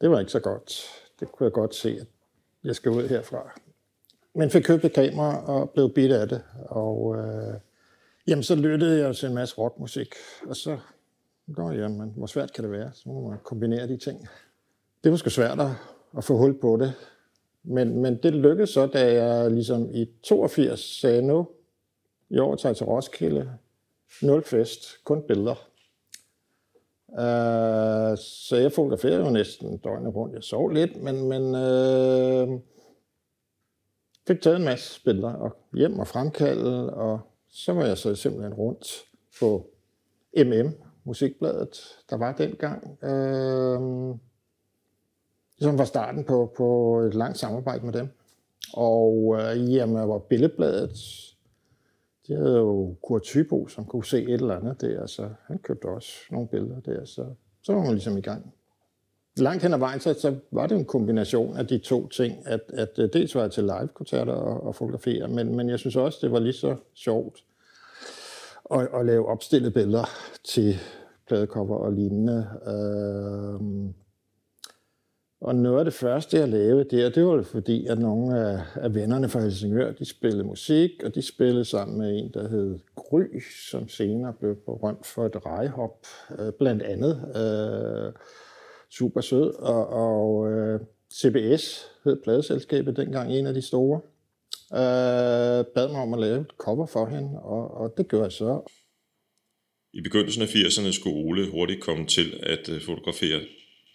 Det var ikke så godt. Det kunne jeg godt se, at jeg skal ud herfra. Men fik købt et kamera og blev bidt af det. Og øh, jamen, så lyttede jeg til en masse rockmusik. Og så, nå jamen, hvor svært kan det være? Så må man kombinere de ting. Det var sgu svært at få hul på det. Men, men det lykkedes så, da jeg ligesom i 82 sagde nu, i år tager jeg til Roskilde, nul fest, kun billeder. Uh, så jeg fotograferede jo næsten døgnet rundt. Jeg sov lidt, men, men øh, fik taget en masse billeder og hjem og fremkalde, og så var jeg så simpelthen rundt på MM, musikbladet, der var dengang. Øh, ligesom som var starten på, på et langt samarbejde med dem. Og øh, uh, jamen, var Billedbladet, de havde jo Kurt Thybo, som kunne se et eller andet der, så han købte også nogle billeder der, så, så var man ligesom i gang. Langt hen ad vejen, så, så var det en kombination af de to ting, at, at øh, dels var jeg til live-koncerter og, og fotografere, men, men jeg synes også, det var lige så sjovt at, at lave opstillede billeder til pladecover og lignende. Øh, og noget af det første, jeg lavede der, det var fordi, at nogle af, af vennerne fra Helsingør, de spillede musik, og de spillede sammen med en, der hed Gry, som senere blev berømt for et rejhop, øh, blandt andet. Øh, super sød. Og, og øh, CBS hed pladeselskabet dengang, en af de store. Øh, bad mig om at lave et cover for hende, og, og det gjorde jeg så. I begyndelsen af 80'erne skulle Ole hurtigt komme til at øh, fotografere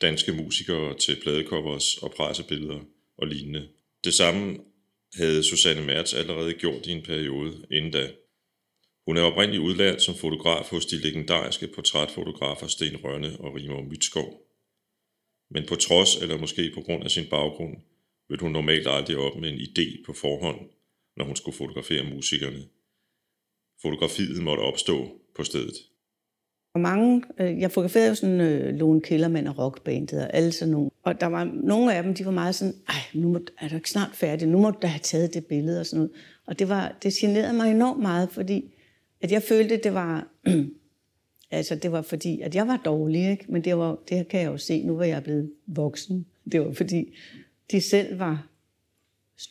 danske musikere til pladecovers og pressebilleder og lignende. Det samme havde Susanne Mertz allerede gjort i en periode inden da. Hun er oprindeligt udlært som fotograf hos de legendariske portrætfotografer Sten Rønne og Rimor Mytskov. Men på trods eller måske på grund af sin baggrund, vil hun normalt aldrig op med en idé på forhånd, når hun skulle fotografere musikerne. Fotografiet måtte opstå på stedet. Og mange, øh, jeg fotograferede jo sådan øh, Lone Kellermann og rockbandet og alle sådan nogle. Og der var nogle af dem, de var meget sådan, ej, nu må, er du ikke snart færdig, nu må du da have taget det billede og sådan noget. Og det, var, det generede mig enormt meget, fordi at jeg følte, det var, [CLEARS THROAT] altså det var fordi, at jeg var dårlig, ikke? men det, var, det kan jeg jo se, nu var jeg blevet voksen. Det var fordi, de selv var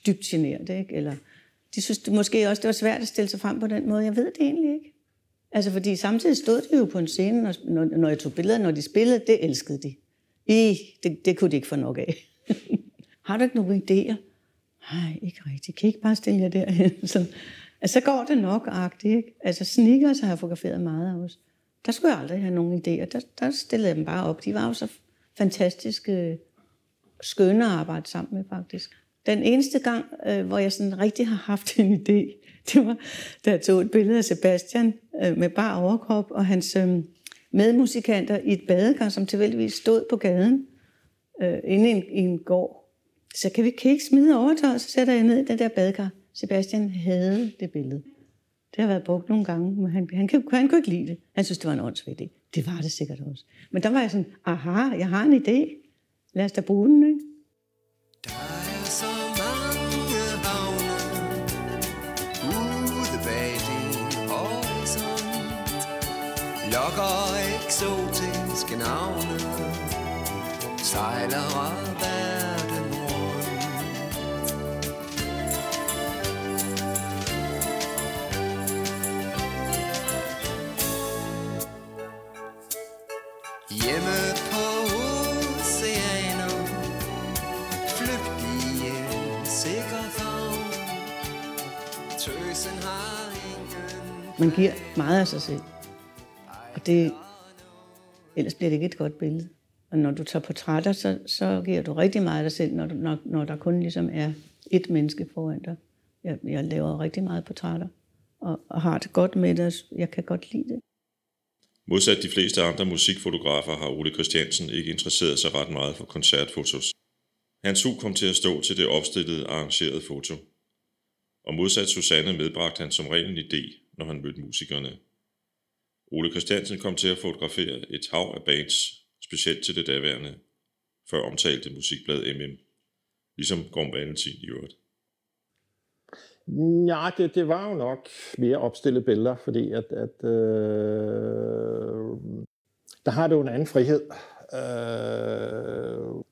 dybt generet, ikke? eller de synes det måske også, det var svært at stille sig frem på den måde. Jeg ved det egentlig ikke. Altså, fordi samtidig stod de jo på en scene, når, når jeg tog billeder, når de spillede, det elskede de. I, det, det kunne de ikke få nok af. [LAUGHS] Har du ikke nogen idéer? Nej, ikke rigtigt. Kan I ikke bare stille jer derhen? [LAUGHS] Så, altså, så går det nok, agtigt, ikke? Altså, sneakers har jeg fotograferet meget af os. Der skulle jeg aldrig have nogen idéer. Der, der stillede jeg dem bare op. De var jo så fantastiske, skønne at arbejde sammen med, faktisk. Den eneste gang, øh, hvor jeg sådan rigtig har haft en idé, det var, da jeg tog et billede af Sebastian øh, med bare overkrop, og hans øh, medmusikanter i et badekar, som tilfældigvis stod på gaden, øh, inde i en, i en gård. Så kan vi kan ikke smide overtøj, så sætter jeg ned i den der badekar. Sebastian havde det billede. Det har været brugt nogle gange, men han, han, han, han kunne ikke lide det. Han synes, det var en åndssvig idé. Det var det sikkert også. Men der var jeg sådan, aha, jeg har en idé. Lad os da bruge den, ikke? Der Lokker eksotiske navne, sejler verden rundt. Hjemme på oceaner, flygt i en sikker favn. Tøsen har ingen Man giver meget af sig selv. Det, ellers bliver det ikke et godt billede. Og når du tager portrætter, så, så giver du rigtig meget af dig selv, når, du, når, når der kun ligesom er et menneske foran dig. Jeg, jeg laver rigtig meget portrætter, og, og har det godt med det. Jeg kan godt lide det. Modsat de fleste andre musikfotografer har Ole Christiansen ikke interesseret sig ret meget for koncertfotos. Hans hu kom til at stå til det opstillede arrangerede foto. Og modsat Susanne medbragte han som regel en idé, når han mødte musikerne. Ole Christiansen kom til at fotografere et hav af bands, specielt til det daværende, før omtalte musikblad MM. Ligesom Gorm Valentin i øvrigt. Ja, det, det var jo nok mere opstillet billeder, fordi at, at øh, der har du en anden frihed. Øh,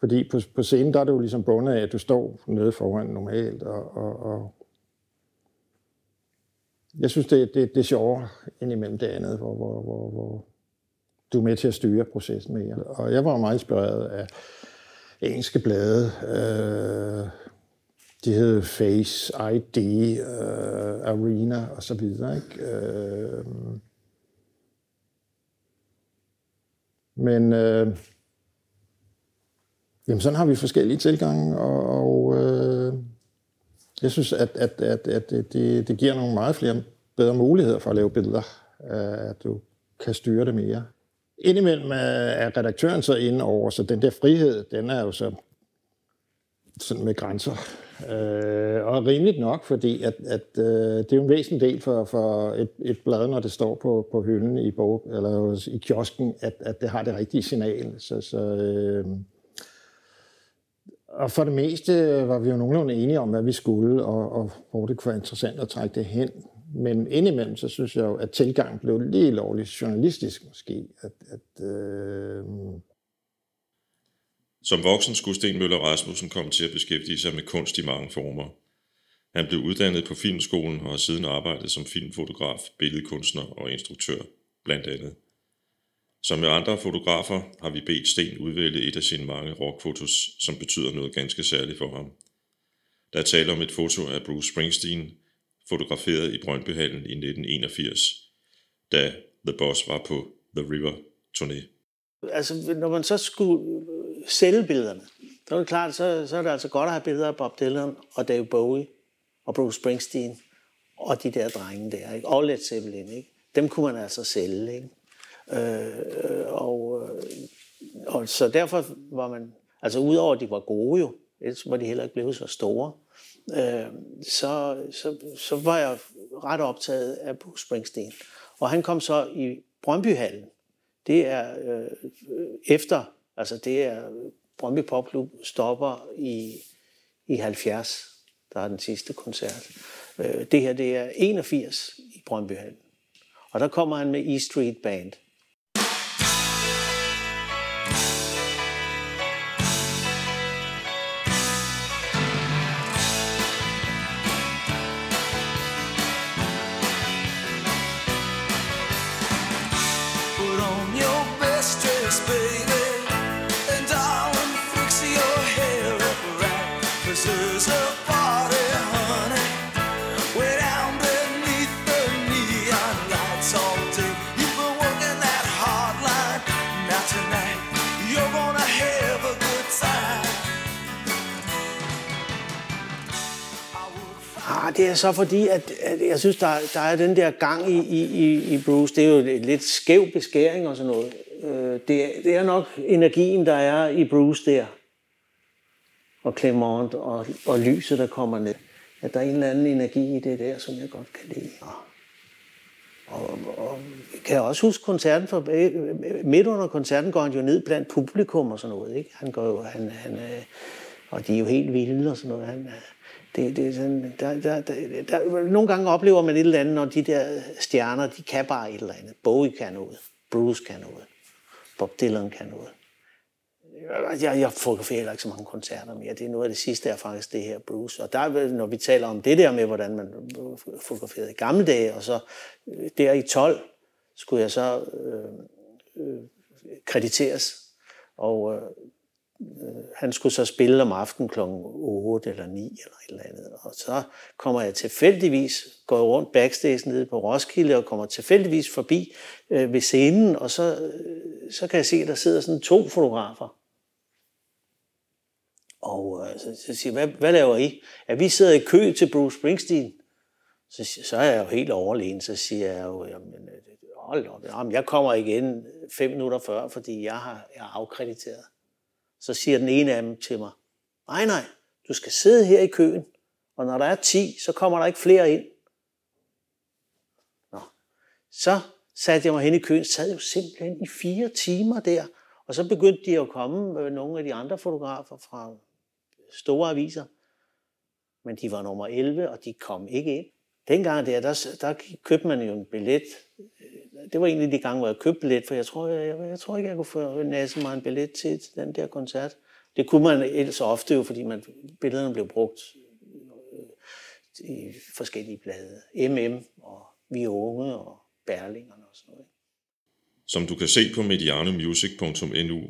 fordi på, på scenen, der er det jo ligesom bundet af, at du står nede foran normalt, og, og, og jeg synes, det, det, det er sjovere indimellem det andet, hvor, hvor, hvor, hvor du er med til at styre processen mere. Og jeg var meget inspireret af engelske blade, øh, de hed Face, ID, øh, Arena og så videre. Ikke? Øh, men øh, jamen sådan har vi forskellige tilgange, og, og øh, jeg synes, at, at, at, at det, det giver nogle meget flere bedre muligheder for at lave billeder, øh, at du kan styre det mere. Indimellem er redaktøren så inde over, så den der frihed, den er jo så sådan med grænser. Øh, og rimeligt nok, fordi at, at, øh, det er jo en væsentlig del for, for et, et blad, når det står på, på hylden i bog, eller i kiosken, at, at det har det rigtige signal. Så, så, øh, og for det meste var vi jo nogenlunde enige om, hvad vi skulle, og, og hvor det kunne være interessant at trække det hen. Men indimellem, så synes jeg jo, at tilgangen blev lige lovligt journalistisk måske. At, at, øh, Som voksen skulle Sten Møller Rasmussen komme til at beskæftige sig med kunst i mange former. Han blev uddannet på Filmskolen og har siden arbejdet som filmfotograf, billedkunstner og instruktør, blandt andet. Som med andre fotografer har vi bedt Sten udvælge et af sine mange rockfotos, som betyder noget ganske særligt for ham. Der er tale om et foto af Bruce Springsteen, fotograferet i Brøndbyhallen i 1981, da The Boss var på The River turné. Altså, når man så skulle sælge billederne, så er det klart, så, så er det altså godt at have billeder af Bob Dylan og Dave Bowie og Bruce Springsteen og de der drenge der, ikke? og Led Zeppelin. Ikke? Dem kunne man altså sælge. Ikke? Øh, øh, og, øh, og så derfor var man, altså udover at de var gode jo, ellers var de heller ikke blevet så store, øh, så, så, så var jeg ret optaget af Bruce Springsteen. Og han kom så i Brøndbyhallen. Det er øh, efter, altså det er Brøndby Popklub stopper i, i 70, der er den sidste koncert. Øh, det her, det er 81 i Brøndbyhallen. Og der kommer han med E Street Band. Det er så fordi, at, at jeg synes, der, der er den der gang i, i, i- Bruce. Det er jo et lidt skæv beskæring og sådan noget. Øh, det, er- det er nok energien, der er i Bruce der. Og Clement og, og lyset, der kommer ned. At der er en eller anden energi i det der, som jeg godt kan lide. Og, og, og kan jeg også huske koncerten, for øh, øh, midt under koncerten går han jo ned blandt publikum og sådan noget. Ikke? Han går jo, han, han, og de er jo helt vilde og sådan noget. Han, det, det er sådan, der, der, der, der, nogle gange oplever man et eller andet, når de der stjerner, de kan bare et eller andet. Bowie kan noget, Bruce kan noget, Bob Dylan kan noget. Jeg, jeg fotograferer heller ikke så mange koncerter mere. Det er noget af det sidste, er faktisk det her Bruce. Og der, når vi taler om det der med, hvordan man fotograferede i gamle dage, og så øh, der i 12 skulle jeg så øh, øh, krediteres. Og øh, han skulle så spille om aftenen kl. 8 eller 9 eller et eller andet. Og så kommer jeg tilfældigvis, går rundt backstage nede på Roskilde og kommer tilfældigvis forbi øh, ved scenen, og så, øh, så kan jeg se, at der sidder sådan to fotografer. Og øh, så, så siger hvad, hvad laver I? Ja, vi sidder i kø til Bruce Springsteen. Så, så er jeg jo helt overlegen, så siger jeg jo, jamen, øh, hold op, jamen, jeg kommer igen fem minutter før, fordi jeg har, jeg er afkrediteret. Så siger den ene af dem til mig, nej, nej, du skal sidde her i køen, og når der er 10, så kommer der ikke flere ind. Nå. Så satte jeg mig hen i køen, sad jo simpelthen i fire timer der, og så begyndte de at komme, øh, nogle af de andre fotografer fra store aviser, men de var nummer 11, og de kom ikke ind. Dengang der, der, der købte man jo en billet. Det var egentlig de gange, hvor jeg købte billet, for jeg tror, jeg, jeg, jeg tror ikke, jeg kunne få næse mig en billet til, til den der koncert. Det kunne man ellers ofte jo, fordi man, billederne blev brugt øh, i forskellige blade. MM og Vi Unge og Berlingerne og sådan noget. Som du kan se på medianomusic.nu,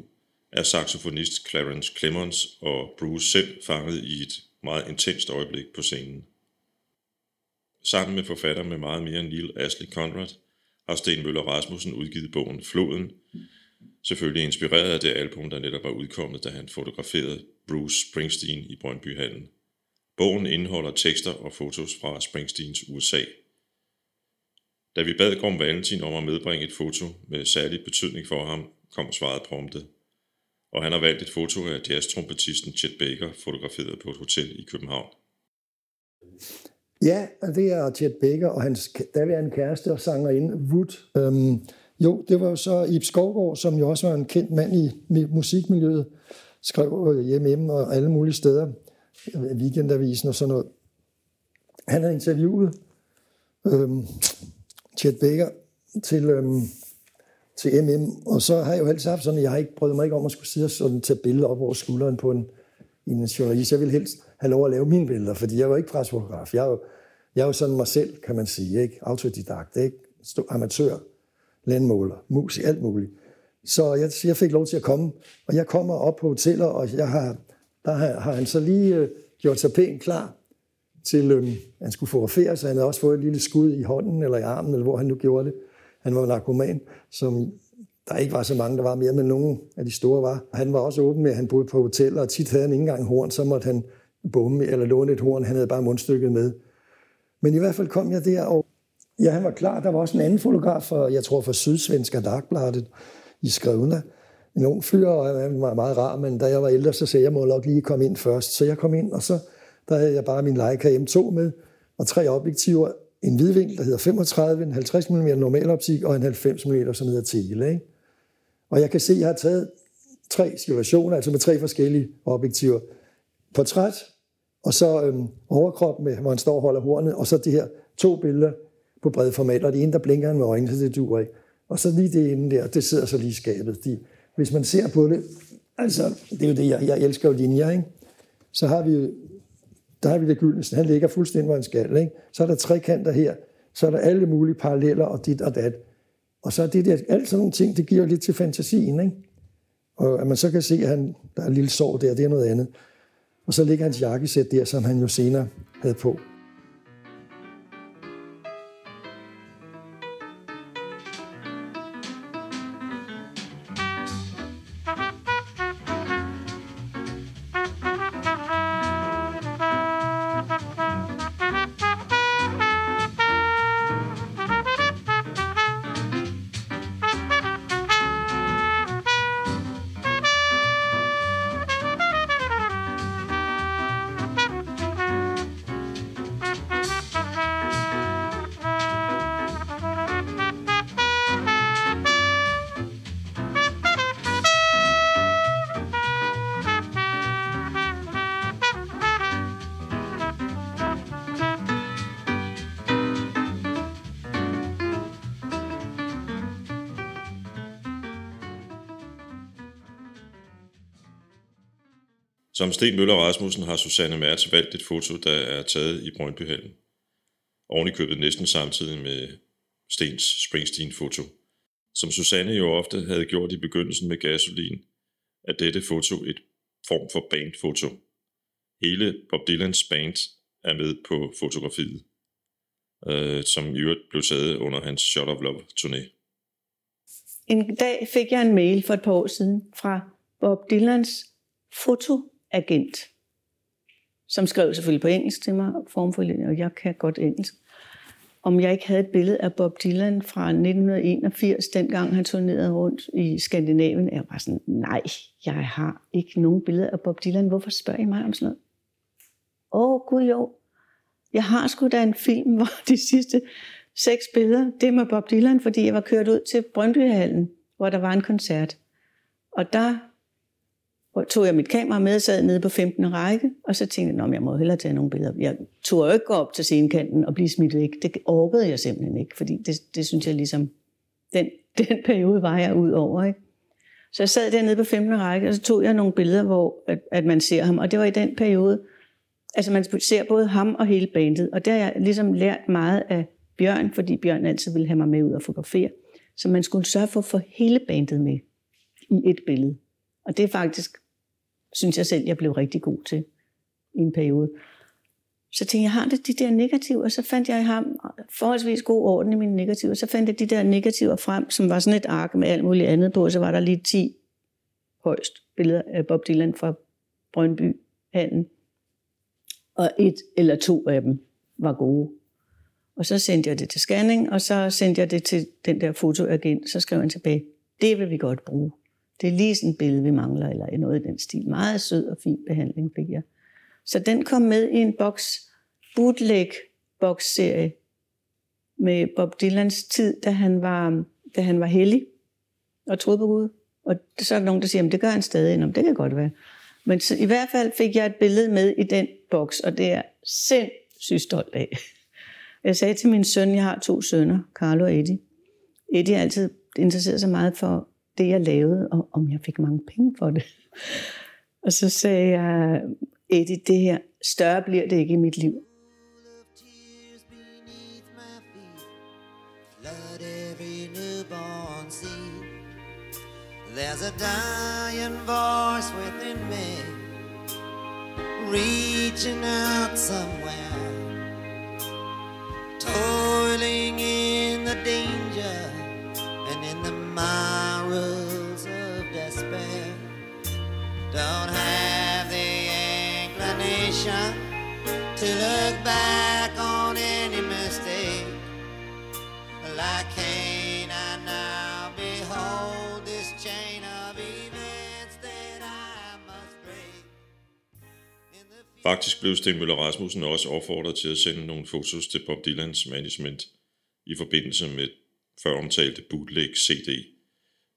er saxofonist Clarence Clemens og Bruce selv fanget i et meget intenst øjeblik på scenen. Sammen med forfatter med meget mere end Neil Ashley Conrad, har Sten Møller Rasmussen udgivet bogen Floden, selvfølgelig inspireret af det album, der netop var udkommet, da han fotograferede Bruce Springsteen i Brøndbyhallen. Bogen indeholder tekster og fotos fra Springsteens USA. Da vi bad Gorm Valentin om at medbringe et foto med særlig betydning for ham, kom svaret prompte. Og han har valgt et foto af jazztrompetisten Chet Baker, fotograferet på et hotel i København. Ja, det er Chet Baker og hans daværende kæreste og sangerinde Wood. Øhm, jo, det var jo så Ib Skovgaard, som jo også var en kendt mand i musikmiljøet, skrev øh, hjemme og alle mulige steder, weekendavisen og sådan noget. Han havde interviewet øhm, Chet Baker til, øhm, til MM, og så har jeg jo altid haft sådan, at jeg har ikke prøvet mig ikke om at skulle sidde og sådan, tage billeder op over skulderen på en, en journalist. Jeg vil helst have lov at lave mine billeder, fordi jeg var ikke pressefotograf. Jeg er jo, jeg er jo sådan mig selv, kan man sige, ikke? autodidakt, ikke? Stå, amatør, landmåler, mus, alt muligt. Så jeg, jeg fik lov til at komme, og jeg kommer op på hoteller, og jeg har, der har, har han så lige øh, gjort sig pænt klar til, øh, han skulle fotografere, så han havde også fået et lille skud i hånden eller i armen, eller hvor han nu gjorde det. Han var narkoman, som der ikke var så mange, der var mere, men nogle af de store var. Han var også åben med, at han boede på hoteller, og tit havde han ikke engang horn, så måtte han bomme eller låne et horn. Han havde bare mundstykket med. Men i hvert fald kom jeg der, og ja, han var klar. Der var også en anden fotograf, for, jeg tror for Sydsvenska Dagbladet i Skrevna. En ung fyr, og han var meget rar, men da jeg var ældre, så sagde jeg, jeg må nok lige komme ind først. Så jeg kom ind, og så der havde jeg bare min Leica M2 med, og tre objektiver. En hvidvinkel, der hedder 35, en 50 mm normaloptik, og en 90 mm, som hedder tele. Ikke? Og jeg kan se, at jeg har taget tre situationer, altså med tre forskellige objektiver. Portræt, og så øhm, overkrop, med, øh, hvor han står og holder hornet, og så de her to billeder på brede format, og det ene, der blinker han med øjnene, så det duer ikke. Og så lige det ene der, det sidder så lige i skabet. De, hvis man ser på det, altså, det er jo det, jeg, jeg elsker jo linjer, ikke? Så har vi der har vi det gyldne, han ligger fuldstændig, hvor han skal, ikke? Så er der tre kanter her, så er der alle mulige paralleller, og dit og dat. Og så er det der, alt sådan nogle ting, det giver lidt til fantasien, ikke? Og at man så kan se, at han, der er en lille sår der, det er noget andet. Og så ligger hans jakkesæt der, som han jo senere havde på. Som Sten Møller Rasmussen har Susanne Mertz valgt et foto, der er taget i Brøndbyhallen. Oven i købet næsten samtidig med Stens Springsteen-foto. Som Susanne jo ofte havde gjort i begyndelsen med gasolin, er dette foto et form for bandfoto. Hele Bob Dylans band er med på fotografiet, øh, som i øvrigt blev taget under hans Shot of Love turné. En dag fik jeg en mail for et par år siden fra Bob Dylans agent, som skrev selvfølgelig på engelsk til mig, formforlænget, og jeg kan godt engelsk, om jeg ikke havde et billede af Bob Dylan fra 1981, dengang han turnerede rundt i Skandinavien. Jeg var sådan, nej, jeg har ikke nogen billede af Bob Dylan. Hvorfor spørger I mig om sådan noget? Åh, oh, gud jo. Jeg har sgu da en film, [LAUGHS] hvor de sidste seks billeder, det er med Bob Dylan, fordi jeg var kørt ud til Brøndbyhallen, hvor der var en koncert. Og der tog jeg mit kamera med og sad nede på 15. række, og så tænkte jeg, at jeg må hellere tage nogle billeder. Jeg tog jo ikke gå op til scenekanten og blive smidt væk. Det orkede jeg simpelthen ikke, fordi det, det synes jeg ligesom, den, [LAUGHS] den periode var jeg ud over. Ikke? Så jeg sad dernede på 15. række, og så tog jeg nogle billeder, hvor at, at man ser ham. Og det var i den periode, altså man ser både ham og hele bandet. Og der har jeg ligesom lært meget af Bjørn, fordi Bjørn altid ville have mig med ud og fotografere. Så man skulle sørge for at få hele bandet med i et billede. Og det er faktisk, synes jeg selv, jeg blev rigtig god til i en periode. Så tænkte jeg, har det de der negativer? Og så fandt jeg ham forholdsvis god orden i mine negativer. Så fandt jeg de der negativer frem, som var sådan et ark med alt muligt andet på. Så var der lige 10 højst billeder af Bob Dylan fra Brøndby Handen. Og et eller to af dem var gode. Og så sendte jeg det til scanning, og så sendte jeg det til den der fotoagent. Så skrev han tilbage, det vil vi godt bruge. Det er lige sådan et billede, vi mangler, eller noget i den stil. Meget sød og fin behandling fik jeg. Så den kom med i en boks, bootleg boksserie med Bob Dylans tid, da han var, da han var hellig og troede på Gud. Og så er der nogen, der siger, at det gør han stadig. Nå, det kan godt være. Men så, i hvert fald fik jeg et billede med i den boks, og det er sindssygt stolt af. Jeg sagde til min søn, jeg har to sønner, Carlo og Eddie. Eddie har altid interesseret sig meget for det, jeg lavede, og om jeg fik mange penge for det. Og så sagde jeg, Eddie, det her, større bliver det ikke i mit liv. There's a dying voice within me, reaching out somewhere, toiling in the danger morals of despair. Don't have the inclination to look back on any mistake. Like Cain, I now behold this chain of events that I must break. In the Faktisk blev Sten Møller Rasmussen også opfordret til at sende nogle fotos til Bob Dylans management i forbindelse med før omtalte bootleg CD.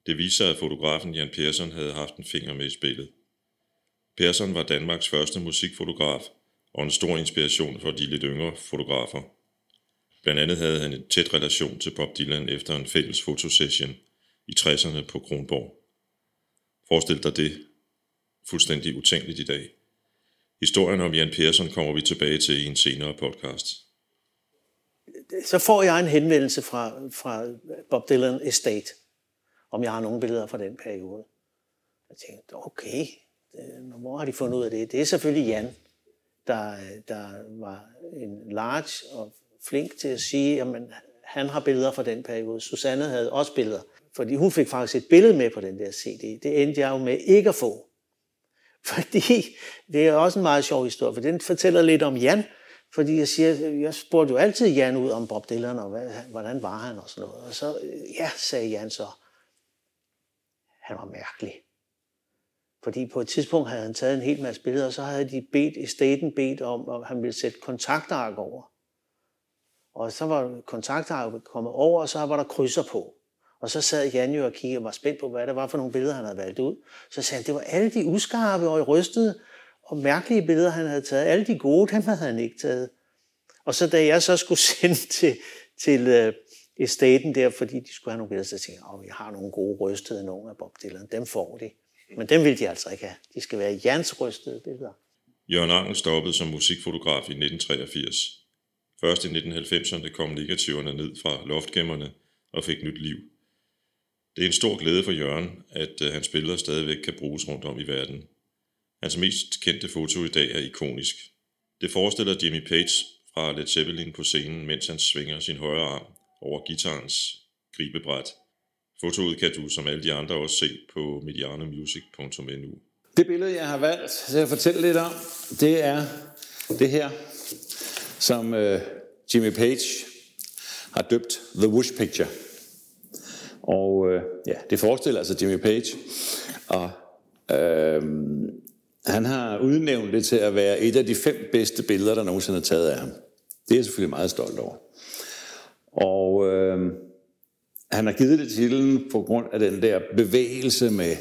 Det viser at fotografen Jan Persson havde haft en finger med i spillet. Persson var Danmarks første musikfotograf og en stor inspiration for de lidt yngre fotografer. Blandt andet havde han en tæt relation til Bob Dylan efter en fælles fotosession i 60'erne på Kronborg. Forestil dig det. Fuldstændig utænkeligt i dag. Historien om Jan Persson kommer vi tilbage til i en senere podcast så får jeg en henvendelse fra, fra Bob Dylan Estate, om jeg har nogle billeder fra den periode. Jeg tænkte, okay, øh, hvor har de fundet ud af det? Det er selvfølgelig Jan, der, øh, der var en large og flink til at sige, at han har billeder fra den periode. Susanne havde også billeder, fordi hun fik faktisk et billede med på den der CD. Det endte jeg jo med ikke at få. [LAUGHS] Fordi det er også en meget sjov historie, for den fortæller lidt om Jan, fordi jeg siger, jeg spurgte jo altid Jan ud om Bob Dylan, og hvad, hvordan var han og sådan noget. Og så, ja, sagde Jan så, han var mærkelig. Fordi på et tidspunkt havde han taget en hel masse billeder, og så havde de bedt, estaten bedt om, at han ville sætte kontaktark over. Og så var kontaktarket kommet over, og så var der krydser på. Og så sad Jan jo og kiggede og var spændt på, hvad det var for nogle billeder, han havde valgt ud. Så sagde han, det var alle de uskarpe og rystede og mærkelige billeder, han havde taget. Alle de gode, dem havde han ikke taget. Og så da jeg så skulle [LAUGHS] sende til, til øh, estaten der, fordi de skulle have nogle billeder, så tænkte jeg, at jeg har nogle gode rystede nogle af Bob Dylan. Dem får de. Men dem vil de altså ikke have. De skal være jernsrystede billeder. Jørgen Angel stoppede som musikfotograf i 1983. Først i 1990'erne kom negativerne ned fra loftgemmerne og fik nyt liv. Det er en stor glæde for Jørgen, at øh, hans billeder stadigvæk kan bruges rundt om i verden. Hans mest kendte foto i dag er ikonisk. Det forestiller Jimmy Page fra Led Zeppelin på scenen, mens han svinger sin højre arm over guitarens gribebræt. Fotoet kan du som alle de andre også se på medianomusic.nu. Det billede, jeg har valgt til at fortælle lidt om, det er det her, som øh, Jimmy Page har døbt The Whoosh Picture. Og øh, ja, det forestiller altså Jimmy Page. Og øh, han har udnævnt det til at være et af de fem bedste billeder, der nogensinde er taget af ham. Det er jeg selvfølgelig meget stolt over. Og øh, han har givet det titlen på grund af den der bevægelse med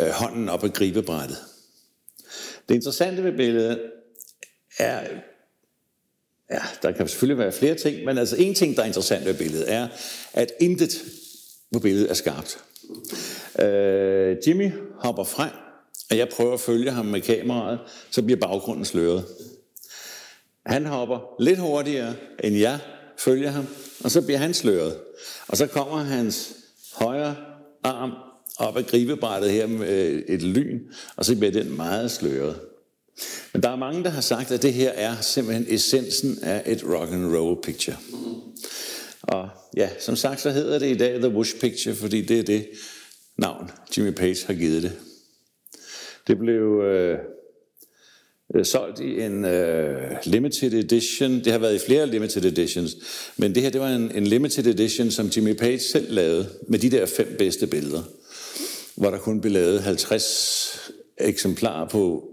øh, hånden op ad gribebrættet. Det interessante ved billedet er, ja, der kan selvfølgelig være flere ting, men altså en ting, der er interessant ved billedet, er, at intet på billedet er skarpt. Øh, Jimmy hopper frem, at jeg prøver at følge ham med kameraet, så bliver baggrunden sløret. Han hopper lidt hurtigere, end jeg følger ham, og så bliver han sløret. Og så kommer hans højre arm op ad gribebrættet her med øh, et lyn, og så bliver den meget sløret. Men der er mange, der har sagt, at det her er simpelthen essensen af et rock and roll picture. Og ja, som sagt, så hedder det i dag The Whoosh Picture, fordi det er det navn, Jimmy Page har givet det. Det blev øh, øh, solgt i en øh, limited edition. Det har været i flere limited editions. Men det her, det var en, en limited edition, som Jimmy Page selv lavede, med de der fem bedste billeder. Hvor der kun blev lavet 50 eksemplarer på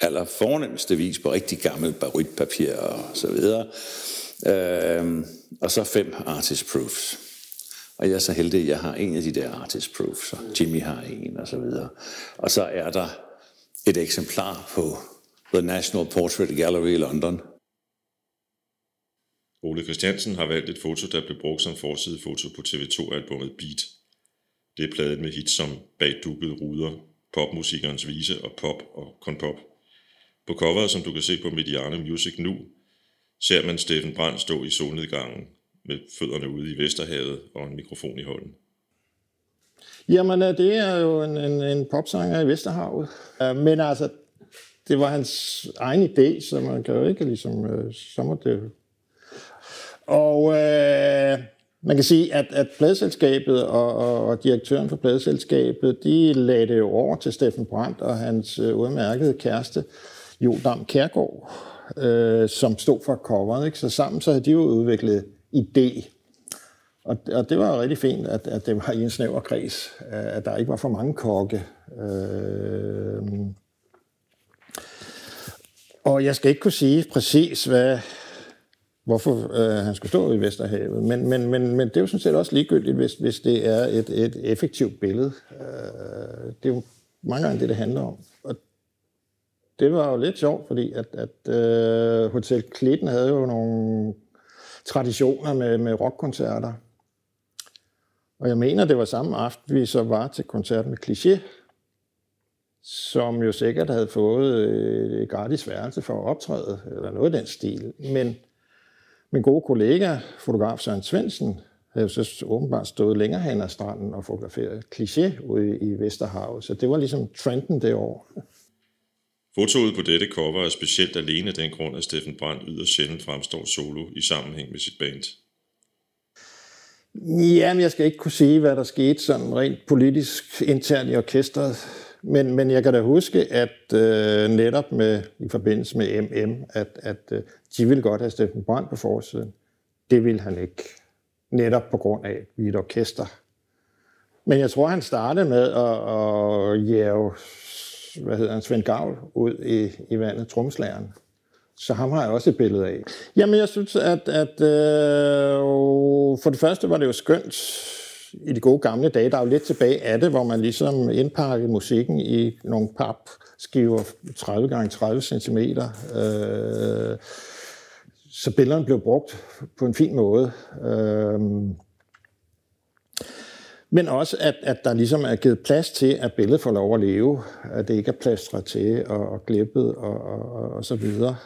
aller fornemmeste vis på rigtig gammelt barytpapir og så videre. Øh, og så fem artist proofs. Og jeg er så heldig, at jeg har en af de der artist proofs, og Jimmy har en og så videre. Og så er der et eksemplar på The National Portrait Gallery i London. Ole Christiansen har valgt et foto, der blev brugt som forsidefoto på TV2-albummet Beat. Det er pladet med hits som Bag dukkede ruder, popmusikernes vise og pop og kun pop. På coveret, som du kan se på Mediano Music nu, ser man Steffen Brandt stå i solnedgangen med fødderne ude i Vesterhavet og en mikrofon i hånden. Jamen, øh, det er jo en, en, en popsanger i Vesterhavet. Men altså, det var hans egen idé, så man kan jo ikke ligesom, øh, så må det Og øh, man kan sige, at, at pladeselskabet og, og, og direktøren for pladeselskabet, de lagde det jo over til Steffen Brandt og hans øh, udmærkede kæreste, Jodam Kærgaard, øh, som stod for coveret. Ikke? Så sammen så havde de jo udviklet idé. Og, og det var rigtig fint, at, at det var i en snæver kreds, at der ikke var for mange kokke. Øh, og jeg skal ikke kunne sige præcis, hvad, hvorfor øh, han skulle stå i Vesterhavet, men, men, men, men det er jo sådan set også ligegyldigt, hvis, hvis det er et, et effektivt billede. Øh, det er jo mange gange det, det handler om. Og det var jo lidt sjovt, fordi at, at øh, Hotel Klitten havde jo nogle traditioner med, med rockkoncerter. Og jeg mener, det var samme aften, vi så var til koncert med Cliché, som jo sikkert havde fået øh, et gratis værelse for at optræde, eller noget af den stil. Men min gode kollega, fotograf Søren Svendsen, havde jo så åbenbart stået længere hen ad stranden og fotograferet kliché ude i Vesterhavet. Så det var ligesom trenden det år. Fotoet på dette cover er specielt alene af den grund, at Steffen Brandt yderst sjældent fremstår solo i sammenhæng med sit band. Jamen, jeg skal ikke kunne sige, hvad der skete sådan rent politisk internt i orkestret. Men, men jeg kan da huske, at øh, netop med, i forbindelse med MM, at, at øh, de ville godt have Steffen Brandt på forsiden. Det ville han ikke. Netop på grund af, at vi er et orkester. Men jeg tror, han startede med at, at jæve hvad hedder han, Svend Gavl ud i, i vandet, tromslæren. Så ham har jeg også et billede af. Jamen, jeg synes, at, at øh, for det første var det jo skønt i de gode gamle dage. Der er jo lidt tilbage af det, hvor man ligesom indpakkede musikken i nogle papskiver 30 gange 30 cm. Øh, så billederne blev brugt på en fin måde. Øh, men også, at, at der ligesom er givet plads til, at billedet får lov at leve, at det ikke er plastret til og, og glippet og, og, og, så videre.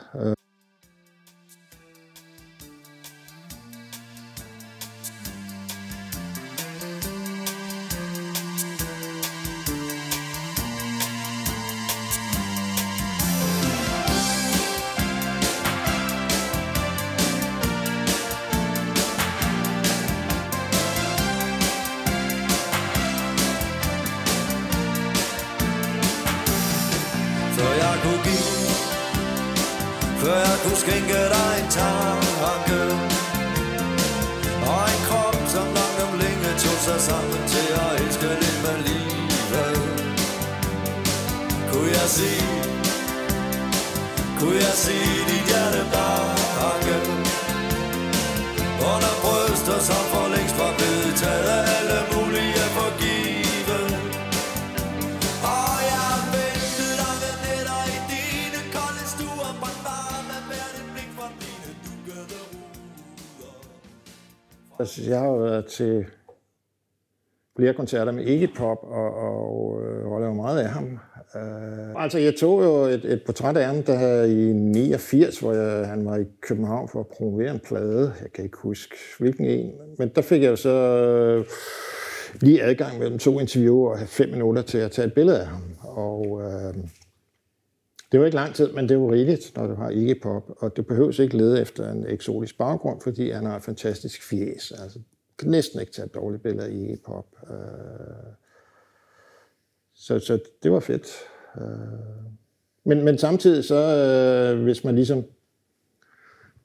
Til flere koncerter med Iggy Pop, og, og øh, holder jo meget af ham. Uh, altså, jeg tog jo et, et portræt af ham der i 89, hvor jeg, han var i København for at promovere en plade. Jeg kan ikke huske, hvilken en. Men der fik jeg jo så øh, lige adgang mellem to interviewer og have fem minutter til at tage et billede af ham. Og øh, det var ikke lang tid, men det var rigeligt, når du har Iggy Pop. Og du behøver ikke lede efter en eksotisk baggrund, fordi han har et fantastisk fjes. Altså, kan næsten ikke tage et dårligt billede af Pop. Øh, så, så det var fedt. Øh, men, men samtidig så, øh, hvis man ligesom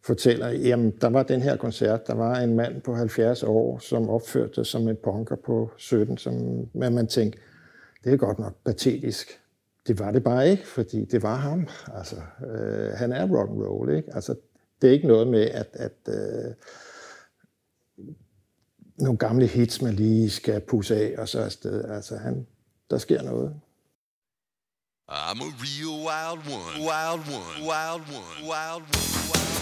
fortæller, jamen der var den her koncert, der var en mand på 70 år, som opførte sig som en punker på 17, som, men man tænkte, det er godt nok patetisk. Det var det bare ikke, fordi det var ham. Altså, øh, han er rock and roll, ikke? Altså, det er ikke noget med, at, at øh, nogle gamle hits, man lige skal pusse af, og så afsted. Altså, han, der sker noget. I'm a real wild one. Wild one. Wild one. Wild one. Wild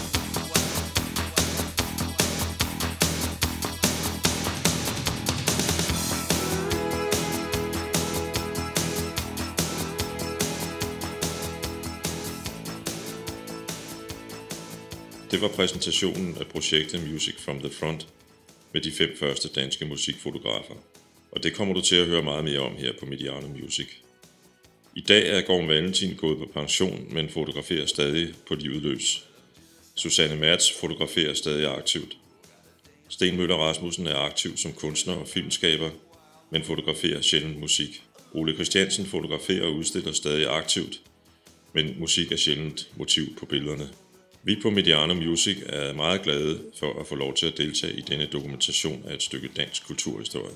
Det var præsentationen af projektet Music from the Front med de fem første danske musikfotografer. Og det kommer du til at høre meget mere om her på Mediano Music. I dag er Gorm Valentin gået på pension, men fotograferer stadig på livet løs. Susanne Mertz fotograferer stadig aktivt. Sten Møller Rasmussen er aktiv som kunstner og filmskaber, men fotograferer sjældent musik. Ole Christiansen fotograferer og udstiller stadig aktivt, men musik er sjældent motiv på billederne. Vi på Mediano Music er meget glade for at få lov til at deltage i denne dokumentation af et stykke dansk kulturhistorie.